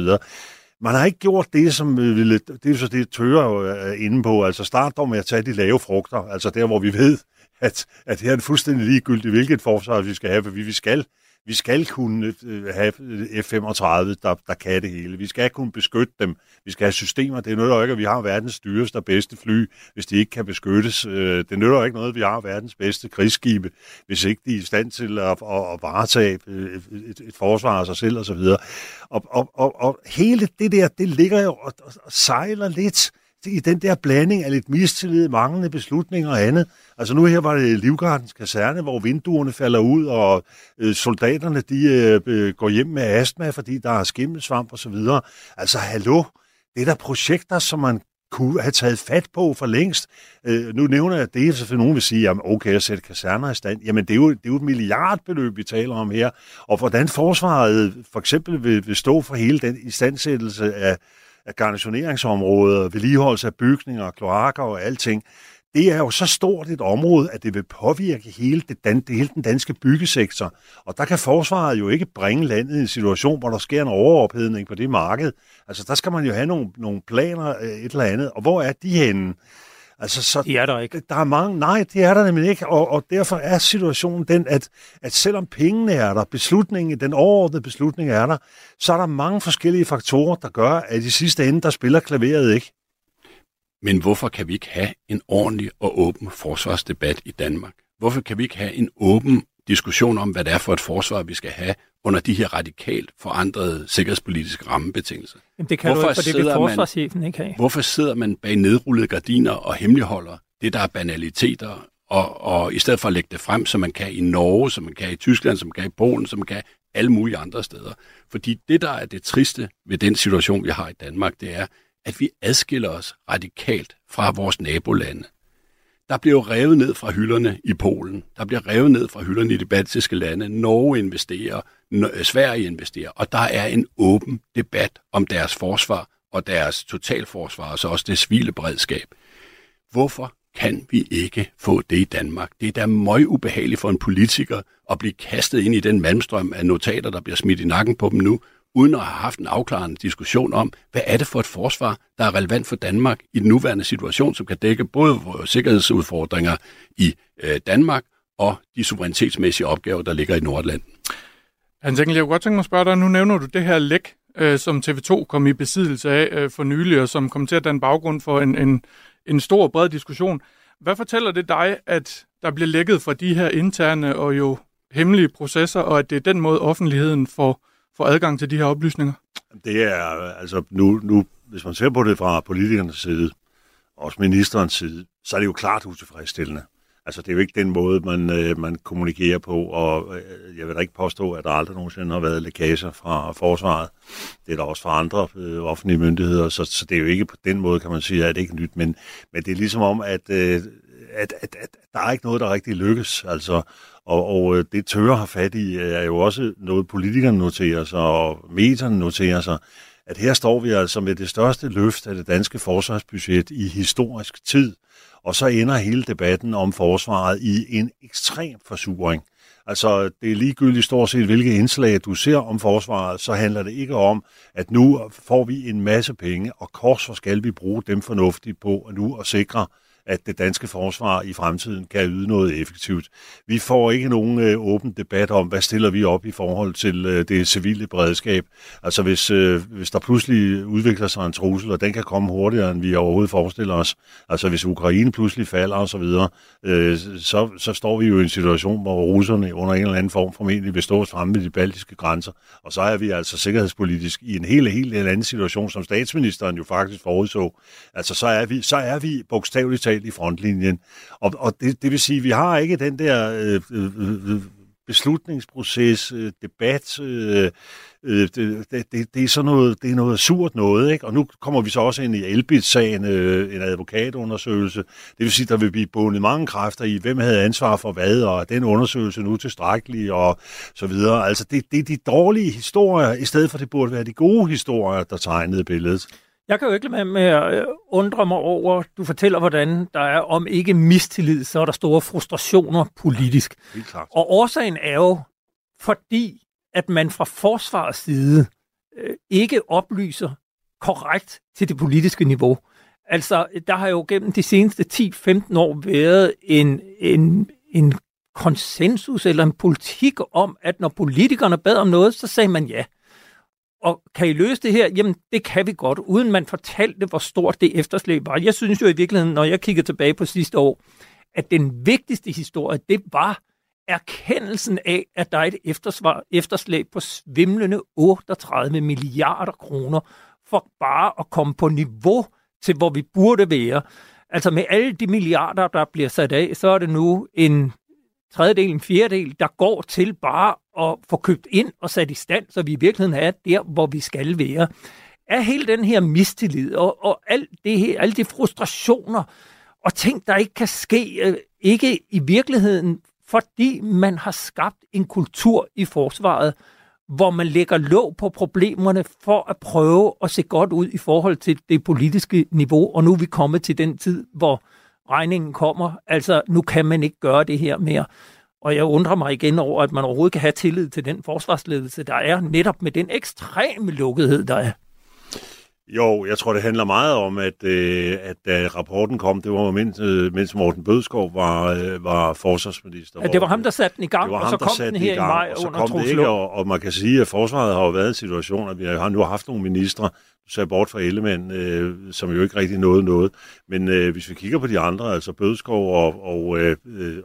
Man har ikke gjort det, som øh, ville, det er så det, Tøre øh, er inde på, altså start dog med at tage de lave frugter, altså der, hvor vi ved, at, at det er fuldstændig ligegyldigt, hvilket forsvar vi skal have, for vi, vi skal vi skal kunne øh, have øh, F-35, der, der kan det hele. Vi skal kunne beskytte dem. Vi skal have systemer. Det nytter ikke, at vi har verdens dyreste og bedste fly, hvis de ikke kan beskyttes. Øh, det nytter ikke noget, at vi har verdens bedste krigsskibe, hvis ikke de er i stand til at, at, at varetage et, et, et forsvar af sig selv osv. Og, og, og, og hele det der, det ligger jo og, og sejler lidt i den der blanding af lidt mistillid, manglende beslutninger og andet. Altså nu her var det Livgardens kaserne, hvor vinduerne falder ud, og øh, soldaterne de øh, øh går hjem med astma, fordi der er skimmelsvamp og så videre. Altså hallo, det er der projekter, som man kunne have taget fat på for længst. Øh, nu nævner jeg det, så nogen vil sige, jamen okay, at sætte kaserner i stand. Jamen det er, jo, det er jo et milliardbeløb, vi taler om her. Og hvordan forsvaret øh, for eksempel vil, vil stå for hele den istandsættelse af af garnisoneringsområder, vedligeholdelse af bygninger, kloakker og alting, det er jo så stort et område, at det vil påvirke hele, det dan- det, hele den danske byggesektor. Og der kan forsvaret jo ikke bringe landet i en situation, hvor der sker en overophedning på det marked. Altså der skal man jo have nogle, nogle planer, øh, et eller andet. Og hvor er de henne? Altså, så, de er der ikke. Der er mange, nej, det er der nemlig ikke, og, og derfor er situationen den, at, at selvom pengene er der, beslutningen, den overordnede beslutning er der, så er der mange forskellige faktorer, der gør, at i sidste ende, der spiller klaveret ikke. Men hvorfor kan vi ikke have en ordentlig og åben forsvarsdebat i Danmark? Hvorfor kan vi ikke have en åben diskussion om, hvad det er for et forsvar, vi skal have under de her radikalt forandrede sikkerhedspolitiske rammebetingelser. Jamen det kan hvorfor du ikke, for det vil forsvarschefen ikke have. Hvorfor sidder man bag nedrullede gardiner og hemmeligholder det, der er banaliteter, og, og i stedet for at lægge det frem, som man kan i Norge, som man kan i Tyskland, som man kan i Polen, som man kan alle mulige andre steder. Fordi det, der er det triste ved den situation, vi har i Danmark, det er, at vi adskiller os radikalt fra vores nabolande. Der bliver revet ned fra hylderne i Polen. Der bliver revet ned fra hylderne i de baltiske lande. Norge investerer, øh, Sverige investerer, og der er en åben debat om deres forsvar og deres totalforsvar, og så også det civile beredskab. Hvorfor kan vi ikke få det i Danmark? Det er da møg ubehageligt for en politiker at blive kastet ind i den malmstrøm af notater, der bliver smidt i nakken på dem nu, uden at have haft en afklarende diskussion om, hvad er det for et forsvar, der er relevant for Danmark i den nuværende situation, som kan dække både vores sikkerhedsudfordringer i øh, Danmark og de suverænitetsmæssige opgaver, der ligger i Nordland. Hans Engel, jeg kunne godt tænke mig at spørge dig, nu nævner du det her læk, øh, som TV2 kom i besiddelse af øh, for nylig, og som kom til at danne baggrund for en, en, en stor bred diskussion. Hvad fortæller det dig, at der bliver lækket fra de her interne og jo hemmelige processer, og at det er den måde, offentligheden får, får adgang til de her oplysninger? Det er, altså nu, nu, hvis man ser på det fra politikernes side, også ministerens side, så er det jo klart utilfredsstillende. Altså, det er jo ikke den måde, man, øh, man kommunikerer på, og øh, jeg vil da ikke påstå, at der aldrig nogensinde har været lækager fra forsvaret. Det er der også fra andre øh, offentlige myndigheder, så, så det er jo ikke på den måde, kan man sige, at det ikke nyt, men, men det er ligesom om, at, øh, at, at, at der er ikke noget, der rigtig lykkes, altså, og, og øh, det tørre har fat i, øh, er jo også noget, politikerne noterer sig, og medierne noterer sig, at her står vi altså med det største løft af det danske forsvarsbudget i historisk tid, og så ender hele debatten om forsvaret i en ekstrem forsuring. Altså, det er ligegyldigt stort set, hvilke indslag du ser om forsvaret, så handler det ikke om, at nu får vi en masse penge, og kors for skal vi bruge dem fornuftigt på og nu at sikre, at det danske forsvar i fremtiden kan yde noget effektivt. Vi får ikke nogen øh, åben debat om, hvad stiller vi op i forhold til øh, det civile beredskab. Altså hvis, øh, hvis der pludselig udvikler sig en trussel, og den kan komme hurtigere, end vi overhovedet forestiller os. Altså hvis Ukraine pludselig falder og så videre, øh, så, så står vi jo i en situation, hvor russerne under en eller anden form formentlig vil stå fremme ved de baltiske grænser. Og så er vi altså sikkerhedspolitisk i en helt, helt anden situation, som statsministeren jo faktisk forudså. Altså så er vi, så er vi bogstaveligt totalt i frontlinjen. Og, og det, det vil sige, at vi har ikke den der øh, øh, øh, øh beslutningsproces, øh, debat, øh, øh, det, det, det er sådan noget, det er noget surt noget, ikke? Og nu kommer vi så også ind i Elbit-sagen, øh, en advokatundersøgelse. Det vil sige, der vil blive bundet mange kræfter i, hvem havde ansvar for hvad, og den undersøgelse nu tilstrækkelig, og så videre. Altså, det, det er de dårlige historier, i stedet for det burde være de gode historier, der tegnede billedet. Jeg kan jo ikke lade med at øh, undre mig over, du fortæller, hvordan der er, om ikke mistillid, så er der store frustrationer politisk. Og årsagen er jo, fordi at man fra forsvarets side øh, ikke oplyser korrekt til det politiske niveau. Altså, der har jo gennem de seneste 10-15 år været en, en, en konsensus eller en politik om, at når politikerne bad om noget, så sagde man ja. Og kan I løse det her? Jamen, det kan vi godt, uden man fortalte, hvor stort det efterslæb var. Jeg synes jo i virkeligheden, når jeg kigger tilbage på sidste år, at den vigtigste historie, det var erkendelsen af, at der er et eftersvar, efterslæb på svimlende 38 milliarder kroner for bare at komme på niveau til, hvor vi burde være. Altså med alle de milliarder, der bliver sat af, så er det nu en tredjedel, en fjerdedel, der går til bare at få købt ind og sat i stand, så vi i virkeligheden er der, hvor vi skal være. Er hele den her mistillid og, og alt det her, alle de frustrationer og ting, der ikke kan ske, øh, ikke i virkeligheden, fordi man har skabt en kultur i forsvaret, hvor man lægger låg på problemerne for at prøve at se godt ud i forhold til det politiske niveau, og nu er vi kommet til den tid, hvor regningen kommer. Altså, nu kan man ikke gøre det her mere. Og jeg undrer mig igen over, at man overhovedet kan have tillid til den forsvarsledelse, der er netop med den ekstreme lukkethed, der er. Jo, jeg tror, det handler meget om, at, øh, at da rapporten kom, det var mens, øh, mens Morten Bødskov var, øh, var forsvarsminister. Ja, det var ham, der satte den i gang, og så kom den her i, gang, i maj og så kom det ikke, og, og man kan sige, at forsvaret har jo været i en situation, at vi har nu haft nogle ministre, ser bort fra Ellemann, øh, som jo ikke rigtig nåede noget. Men øh, hvis vi kigger på de andre, altså Bødskov og, og, øh,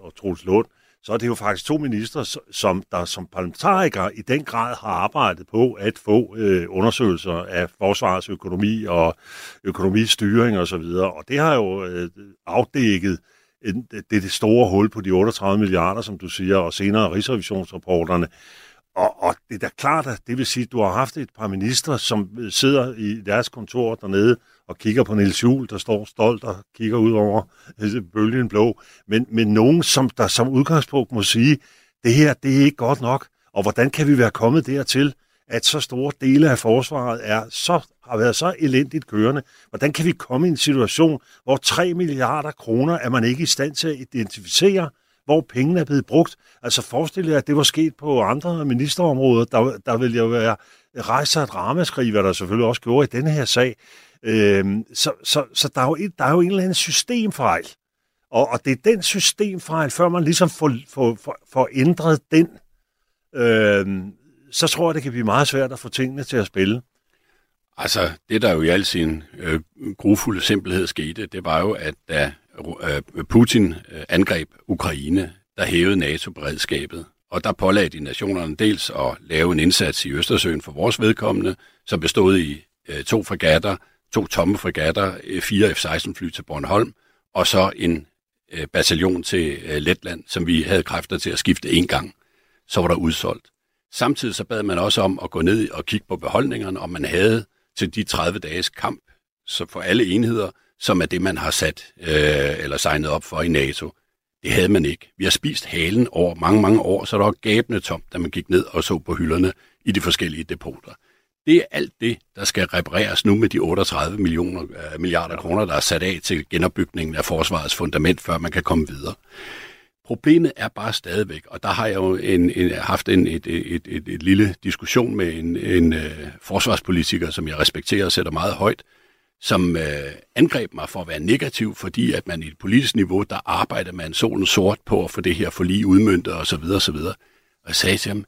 og Troels Lund, så er det jo faktisk to ministre, som der som parlamentarikere i den grad har arbejdet på at få øh, undersøgelser af forsvarets økonomi og økonomistyring osv. Og, og det har jo øh, afdækket en, det, det store hul på de 38 milliarder, som du siger, og senere rigsrevisionsrapporterne. Og, og det er da klart, at det vil sige, at du har haft et par ministre, som øh, sidder i deres kontor dernede og kigger på Niels Juhl, der står stolt og kigger ud over øh, bølgen blå. Men, men nogen, som der som udgangspunkt må sige, det her, det er ikke godt nok. Og hvordan kan vi være kommet dertil, at så store dele af forsvaret er så, har været så elendigt kørende? Hvordan kan vi komme i en situation, hvor 3 milliarder kroner er man ikke i stand til at identificere, hvor pengene er blevet brugt? Altså forestil jer, at det var sket på andre ministerområder. Der, der ville jo være rejser et ramaskrig, hvad der selvfølgelig også gjorde i denne her sag. Øhm, så så, så der, er jo et, der er jo en eller anden systemfejl. Og, og det er den systemfejl, før man ligesom får, får, får, får ændret den, øhm, så tror jeg, det kan blive meget svært at få tingene til at spille. Altså, det der jo i al sin øh, grufulde simpelhed skete, det var jo, at da øh, Putin øh, angreb Ukraine, der hævede NATO-beredskabet, og der pålagde de nationerne dels at lave en indsats i Østersøen for vores vedkommende, som bestod i øh, to fregatter, to tomme fregatter, øh, fire F-16-fly til Bornholm, og så en øh, bataljon til øh, Letland, som vi havde kræfter til at skifte en gang. Så var der udsolgt. Samtidig så bad man også om at gå ned og kigge på beholdningerne, om man havde til de 30 dages kamp så for alle enheder, som er det, man har sat øh, eller signet op for i NATO. Det havde man ikke. Vi har spist halen over mange, mange år, så der var gabende tomt, da man gik ned og så på hylderne i de forskellige depoter. Det er alt det, der skal repareres nu med de 38 millioner, uh, milliarder kroner, der er sat af til genopbygningen af forsvarets fundament, før man kan komme videre. Problemet er bare stadigvæk, og der har jeg jo en, en, haft en et, et, et, et, lille diskussion med en, en uh, forsvarspolitiker, som jeg respekterer og sætter meget højt, som uh, angreb mig for at være negativ, fordi at man i et politisk niveau, der arbejder man solen sort på at få det her forlig udmyndtet osv. osv. Og jeg sagde til ham,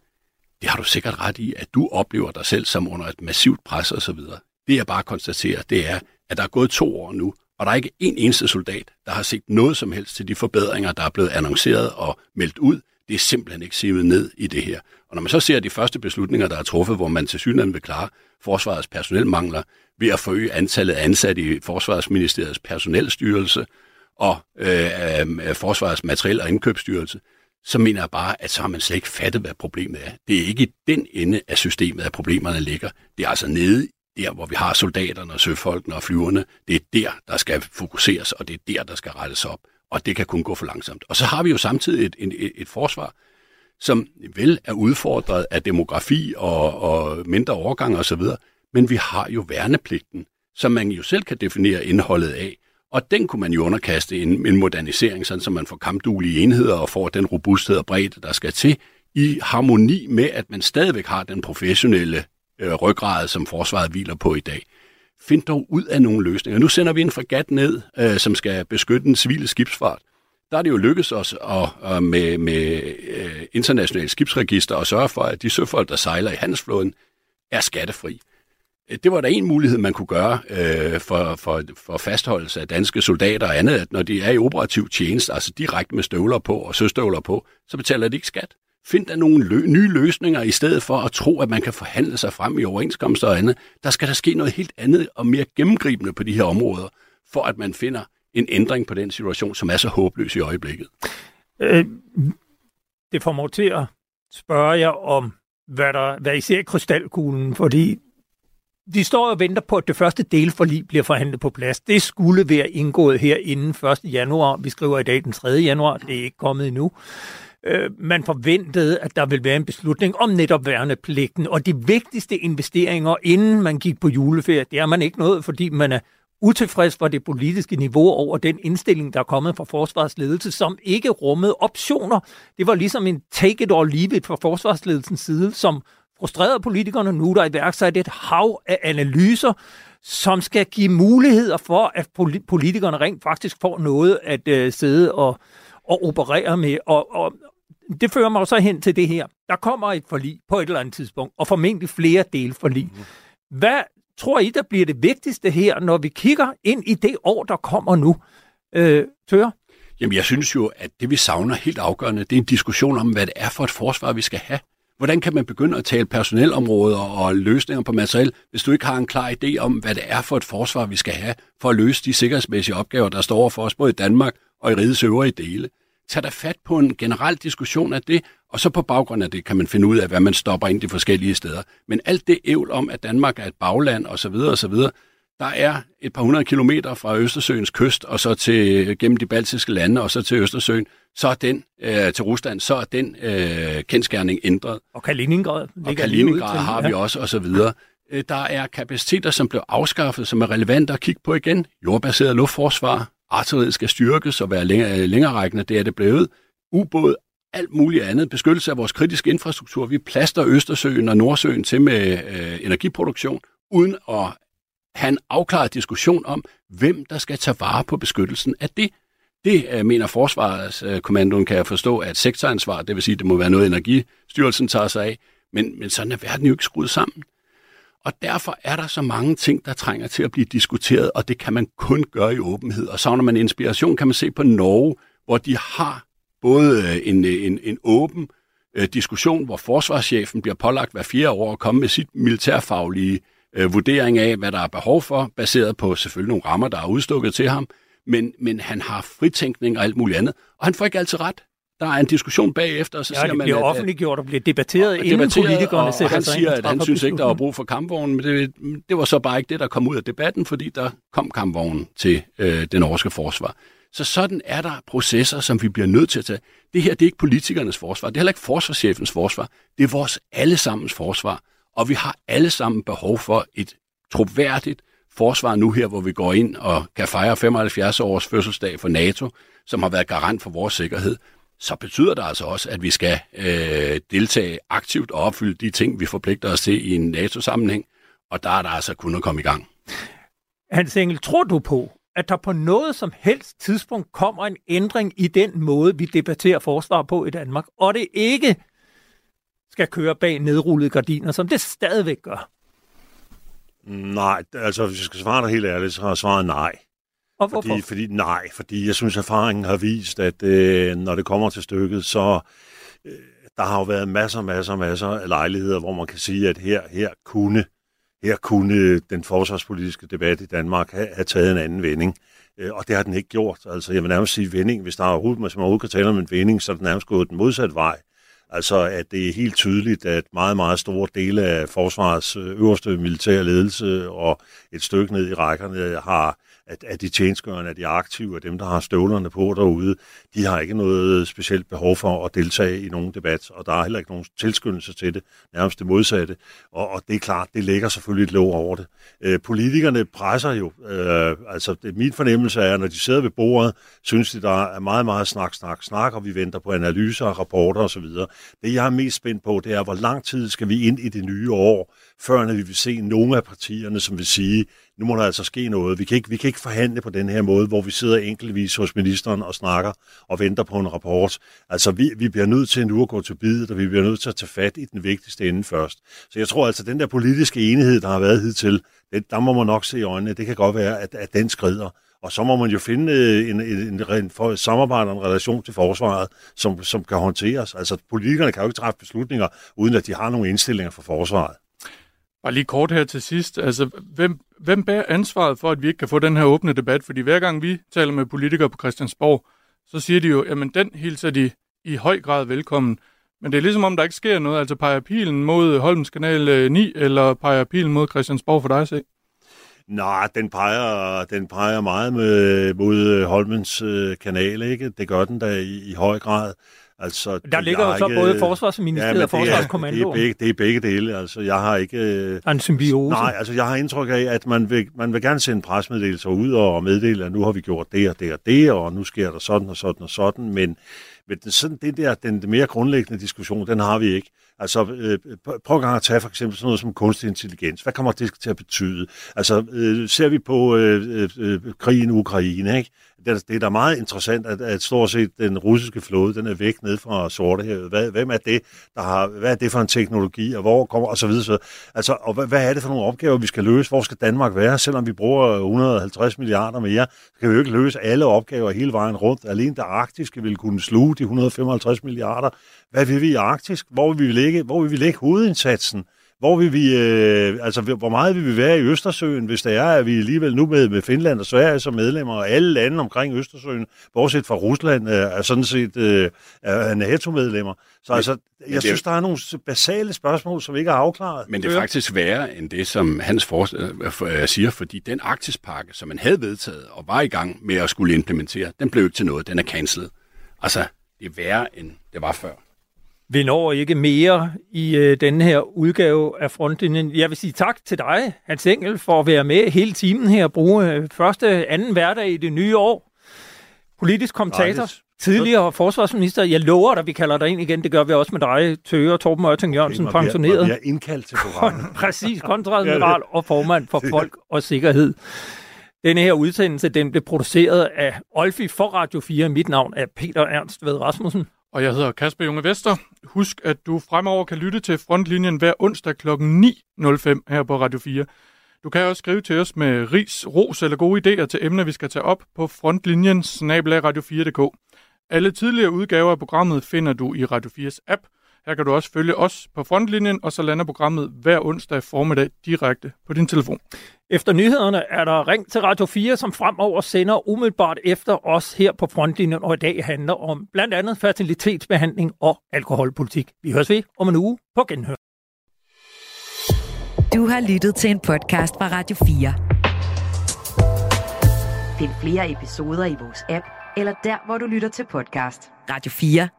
det har du sikkert ret i, at du oplever dig selv som under et massivt pres osv. Det jeg bare konstaterer, det er, at der er gået to år nu, og der er ikke en eneste soldat, der har set noget som helst til de forbedringer, der er blevet annonceret og meldt ud. Det er simpelthen ikke sivet ned i det her. Og når man så ser de første beslutninger, der er truffet, hvor man til synligheden vil klare forsvarets personelmangler ved at forøge antallet af ansatte i Forsvarsministeriets personelstyrelse og øh, øh, Forsvarets materiel- og indkøbsstyrelse, så mener jeg bare, at så har man slet ikke fattet, hvad problemet er. Det er ikke i den ende af systemet, at problemerne ligger. Det er altså nede der, hvor vi har soldaterne og søfolkene og flyverne. Det er der, der skal fokuseres, og det er der, der skal rettes op. Og det kan kun gå for langsomt. Og så har vi jo samtidig et, et, et forsvar, som vel er udfordret af demografi og, og mindre overgang osv., men vi har jo værnepligten, som man jo selv kan definere indholdet af. Og den kunne man jo underkaste en, en modernisering, sådan så man får kampduelige enheder og får den robusthed og bredde, der skal til, i harmoni med, at man stadigvæk har den professionelle øh, ryggrad, som forsvaret hviler på i dag. Find dog ud af nogle løsninger. Nu sender vi en fregat ned, øh, som skal beskytte den civile skibsfart. Der er det jo lykkedes os at, at med, med øh, internationale skibsregister at sørge for, at de søfolk, der sejler i handelsflåden, er skattefri. Øh, det var der en mulighed, man kunne gøre øh, for, for, for fastholdelse af danske soldater og andet, at når de er i operativ tjeneste, altså direkte med støvler på og søstøvler på, så betaler de ikke skat. Find der nogle lø- nye løsninger, i stedet for at tro, at man kan forhandle sig frem i overenskomster og andet. Der skal der ske noget helt andet og mere gennemgribende på de her områder, for at man finder en ændring på den situation, som er så håbløs i øjeblikket. Øh, det får mig til at spørge jer om, hvad, der, hvad I ser i krystalkuglen, fordi vi står og venter på, at det første delforlig bliver forhandlet på plads. Det skulle være indgået her inden 1. januar. Vi skriver i dag den 3. januar. Det er ikke kommet endnu. Øh, man forventede, at der ville være en beslutning om netop værnepligten, og de vigtigste investeringer, inden man gik på juleferie, det er man ikke noget, fordi man er utilfreds for det politiske niveau over den indstilling, der er kommet fra forsvarsledelse, som ikke rummede optioner. Det var ligesom en take it or leave it fra forsvarsledelsens side, som frustrerede politikerne. Nu der er iværksat et hav af analyser, som skal give muligheder for, at politikerne rent faktisk får noget at øh, sidde og, og operere med. Og, og det fører mig så hen til det her. Der kommer et forlig på et eller andet tidspunkt, og formentlig flere delforlig. Hvad tror I, der bliver det vigtigste her, når vi kigger ind i det år, der kommer nu? Øh, Tør? Jamen, jeg synes jo, at det vi savner helt afgørende, det er en diskussion om, hvad det er for et forsvar, vi skal have. Hvordan kan man begynde at tale personelområder og løsninger på materiel, hvis du ikke har en klar idé om, hvad det er for et forsvar, vi skal have for at løse de sikkerhedsmæssige opgaver, der står for os, både i Danmark og i rigets øvrige dele. Tag da fat på en generel diskussion af det, og så på baggrund af det kan man finde ud af, hvad man stopper ind de forskellige steder. Men alt det ævl om, at Danmark er et bagland osv., osv., der er et par hundrede kilometer fra Østersøens kyst, og så til gennem de baltiske lande, og så til Østersøen, så er den øh, til Rusland, så er den øh, kendskærning ændret. Og Kaliningrad. Og Kaliningrad til, har vi ja. også, og så videre. Øh, der er kapaciteter, som blev afskaffet, som er relevante at kigge på igen. Jordbaseret luftforsvar, artilleriet skal styrkes og være længere, længere rækkende, det er det blevet. Ubåd, alt muligt andet. Beskyttelse af vores kritiske infrastruktur. Vi plaster Østersøen og Nordsøen til med øh, energiproduktion, uden at have en afklaret diskussion om, hvem der skal tage vare på beskyttelsen af det. Det øh, mener Forsvarskommandoen, øh, kan jeg forstå, er et sektoransvar, det vil sige, det må være noget, Energistyrelsen tager sig af, men, men sådan er verden jo ikke skruet sammen. Og derfor er der så mange ting, der trænger til at blive diskuteret, og det kan man kun gøre i åbenhed. Og savner man inspiration, kan man se på Norge, hvor de har både øh, en, øh, en, en åben øh, diskussion, hvor forsvarschefen bliver pålagt hver fjerde år at komme med sit militærfaglige øh, vurdering af, hvad der er behov for, baseret på selvfølgelig nogle rammer, der er udstukket til ham, men, men han har fritænkning og alt muligt andet, og han får ikke altid ret. Der er en diskussion bagefter, og så ja, siger det man... bliver at, offentliggjort og bliver debatteret, og inden debatteret, politikerne og, sætter og han sig siger, at han synes ikke, der var brug for kampvognen, men det, det var så bare ikke det, der kom ud af debatten, fordi der kom kampvognen til øh, den norske forsvar. Så sådan er der processer, som vi bliver nødt til at tage. Det her det er ikke politikernes forsvar, det er heller ikke forsvarschefens forsvar, det er vores allesammens forsvar. Og vi har alle sammen behov for et troværdigt forsvar nu her, hvor vi går ind og kan fejre 75 års fødselsdag for NATO, som har været garant for vores sikkerhed, så betyder det altså også, at vi skal øh, deltage aktivt og opfylde de ting, vi forpligter os til i en NATO-sammenhæng, og der er der altså kun at komme i gang. Hans Engel, tror du på, at der på noget som helst tidspunkt kommer en ændring i den måde, vi debatterer forsvar på i Danmark, og det ikke skal køre bag nedrullede gardiner, som det stadigvæk gør? Nej, altså hvis jeg skal svare dig helt ærligt, så har jeg svaret nej. Og hvorfor? Fordi, fordi, nej, fordi jeg synes, erfaringen har vist, at øh, når det kommer til stykket, så øh, der har jo været masser, masser, masser af lejligheder, hvor man kan sige, at her, her kunne her kunne den forsvarspolitiske debat i Danmark have, have taget en anden vending. Øh, og det har den ikke gjort. Altså, jeg vil nærmest sige vending. Hvis der er overhovedet, man overhovedet kan tale om en vending, så er den nærmest gået den modsatte vej. Altså, at det er helt tydeligt, at meget, meget store dele af forsvarets øh, øverste militære ledelse og et stykke ned i rækkerne har at, at de tjenestgørende, at de aktive, og dem, der har støvlerne på derude, de har ikke noget specielt behov for at deltage i nogen debat, og der er heller ikke nogen tilskyndelse til det, nærmest det modsatte. Og, og det er klart, det lægger selvfølgelig et lov over det. Øh, politikerne presser jo, øh, altså det, min fornemmelse er, når de sidder ved bordet, synes de, der er meget, meget snak, snak, snak, og vi venter på analyser, rapporter osv. Det, jeg er mest spændt på, det er, hvor lang tid skal vi ind i det nye år, før vi vil se nogle af partierne, som vil sige, nu må der altså ske noget. Vi kan, ikke, vi kan ikke forhandle på den her måde, hvor vi sidder enkeltvis hos ministeren og snakker og venter på en rapport. Altså, vi, vi bliver nødt til nu at gå til bidet, og vi bliver nødt til at tage fat i den vigtigste ende først. Så jeg tror altså, den der politiske enighed, der har været hidtil, det, der må man nok se i øjnene. Det kan godt være, at, at den skrider. Og så må man jo finde øh, en, en, en, en for, samarbejde og en relation til forsvaret, som, som kan håndteres. Altså, politikerne kan jo ikke træffe beslutninger, uden at de har nogle indstillinger for forsvaret. Bare lige kort her til sidst. Altså, hvem, hvem bærer ansvaret for, at vi ikke kan få den her åbne debat? Fordi hver gang vi taler med politikere på Christiansborg, så siger de jo, jamen den hilser de i høj grad velkommen. Men det er ligesom om, der ikke sker noget. Altså peger pilen mod Holmens Kanal øh, 9, eller peger pilen mod Christiansborg for dig at se? Nej, den peger, den peger meget med, mod Holmens øh, kanal, ikke? Det gør den da i, i høj grad. Altså, der ligger jo så ikke, både Forsvarsministeriet ja, og Forsvarskommandoen. Det er, begge, det er begge dele. Altså, jeg har ikke... Er en symbiose. Nej, altså, jeg har indtryk af, at man vil, man vil gerne sende presmeddelelser ud og meddele, at nu har vi gjort det og det og det, og nu sker der sådan og sådan og sådan, men, Men den, sådan det der, den mere grundlæggende diskussion, den har vi ikke. Altså, øh, prøv at gang at tage for eksempel sådan noget som kunstig intelligens. Hvad kommer det til at betyde? Altså, øh, ser vi på øh, øh, øh krigen i Ukraine, ikke? det, det er da meget interessant, at, at stort set den russiske flåde, den er væk ned fra Sortehavet. Hvad, hvem er det, der har, hvad er det for en teknologi, og hvor kommer, og så videre. Så, altså, og hvad, hvad er det for nogle opgaver, vi skal løse? Hvor skal Danmark være? Selvom vi bruger 150 milliarder mere, så kan vi jo ikke løse alle opgaver hele vejen rundt. Alene det arktiske vil kunne sluge de 155 milliarder. Hvad vil vi i Arktisk? Hvor vil vi lægge, hvor vil vi lægge hovedindsatsen? Hvor vil vi, øh, altså, hvor meget vil vi være i Østersøen, hvis det er, at vi alligevel nu med, med Finland og Sverige som medlemmer, og alle lande omkring Østersøen, bortset fra Rusland, er sådan set øh, er NATO-medlemmer. Så altså, jeg det, synes, der er nogle basale spørgsmål, som ikke er afklaret. Men det er faktisk værre end det, som Hans for, øh, siger, fordi den Arktispakke, som man havde vedtaget og var i gang med at skulle implementere, den blev ikke til noget. Den er cancelet. Altså, det er værre, end det var før. Vi når ikke mere i øh, denne her udgave af Frontlinjen. Jeg vil sige tak til dig, Hans Engel, for at være med hele timen her og bruge øh, første, anden hverdag i det nye år. Politisk kommentator, tidligere forsvarsminister. Jeg lover dig, vi kalder dig ind igen. Det gør vi også med dig, Tøger Torben Ørting Jørgensen, okay, pensioneret. Vi er indkaldt til programmet. Præcis, kontradmiral og formand for Folk og Sikkerhed. Denne her udsendelse, den blev produceret af Olfi for Radio 4. Mit navn er Peter Ernst Ved Rasmussen. Og jeg hedder Kasper Junge Vester. Husk, at du fremover kan lytte til Frontlinjen hver onsdag kl. 9.05 her på Radio 4. Du kan også skrive til os med ris, ros eller gode idéer til emner, vi skal tage op på frontlinjen radio4.dk. Alle tidligere udgaver af programmet finder du i Radio 4's app. Her kan du også følge os på frontlinjen, og så lander programmet hver onsdag formiddag direkte på din telefon. Efter nyhederne er der ring til Radio 4, som fremover sender umiddelbart efter os her på frontlinjen, og i dag handler om blandt andet fertilitetsbehandling og alkoholpolitik. Vi høres ved om en uge på Genhør. Du har lyttet til en podcast fra Radio 4. Find flere episoder i vores app, eller der, hvor du lytter til podcast. Radio 4.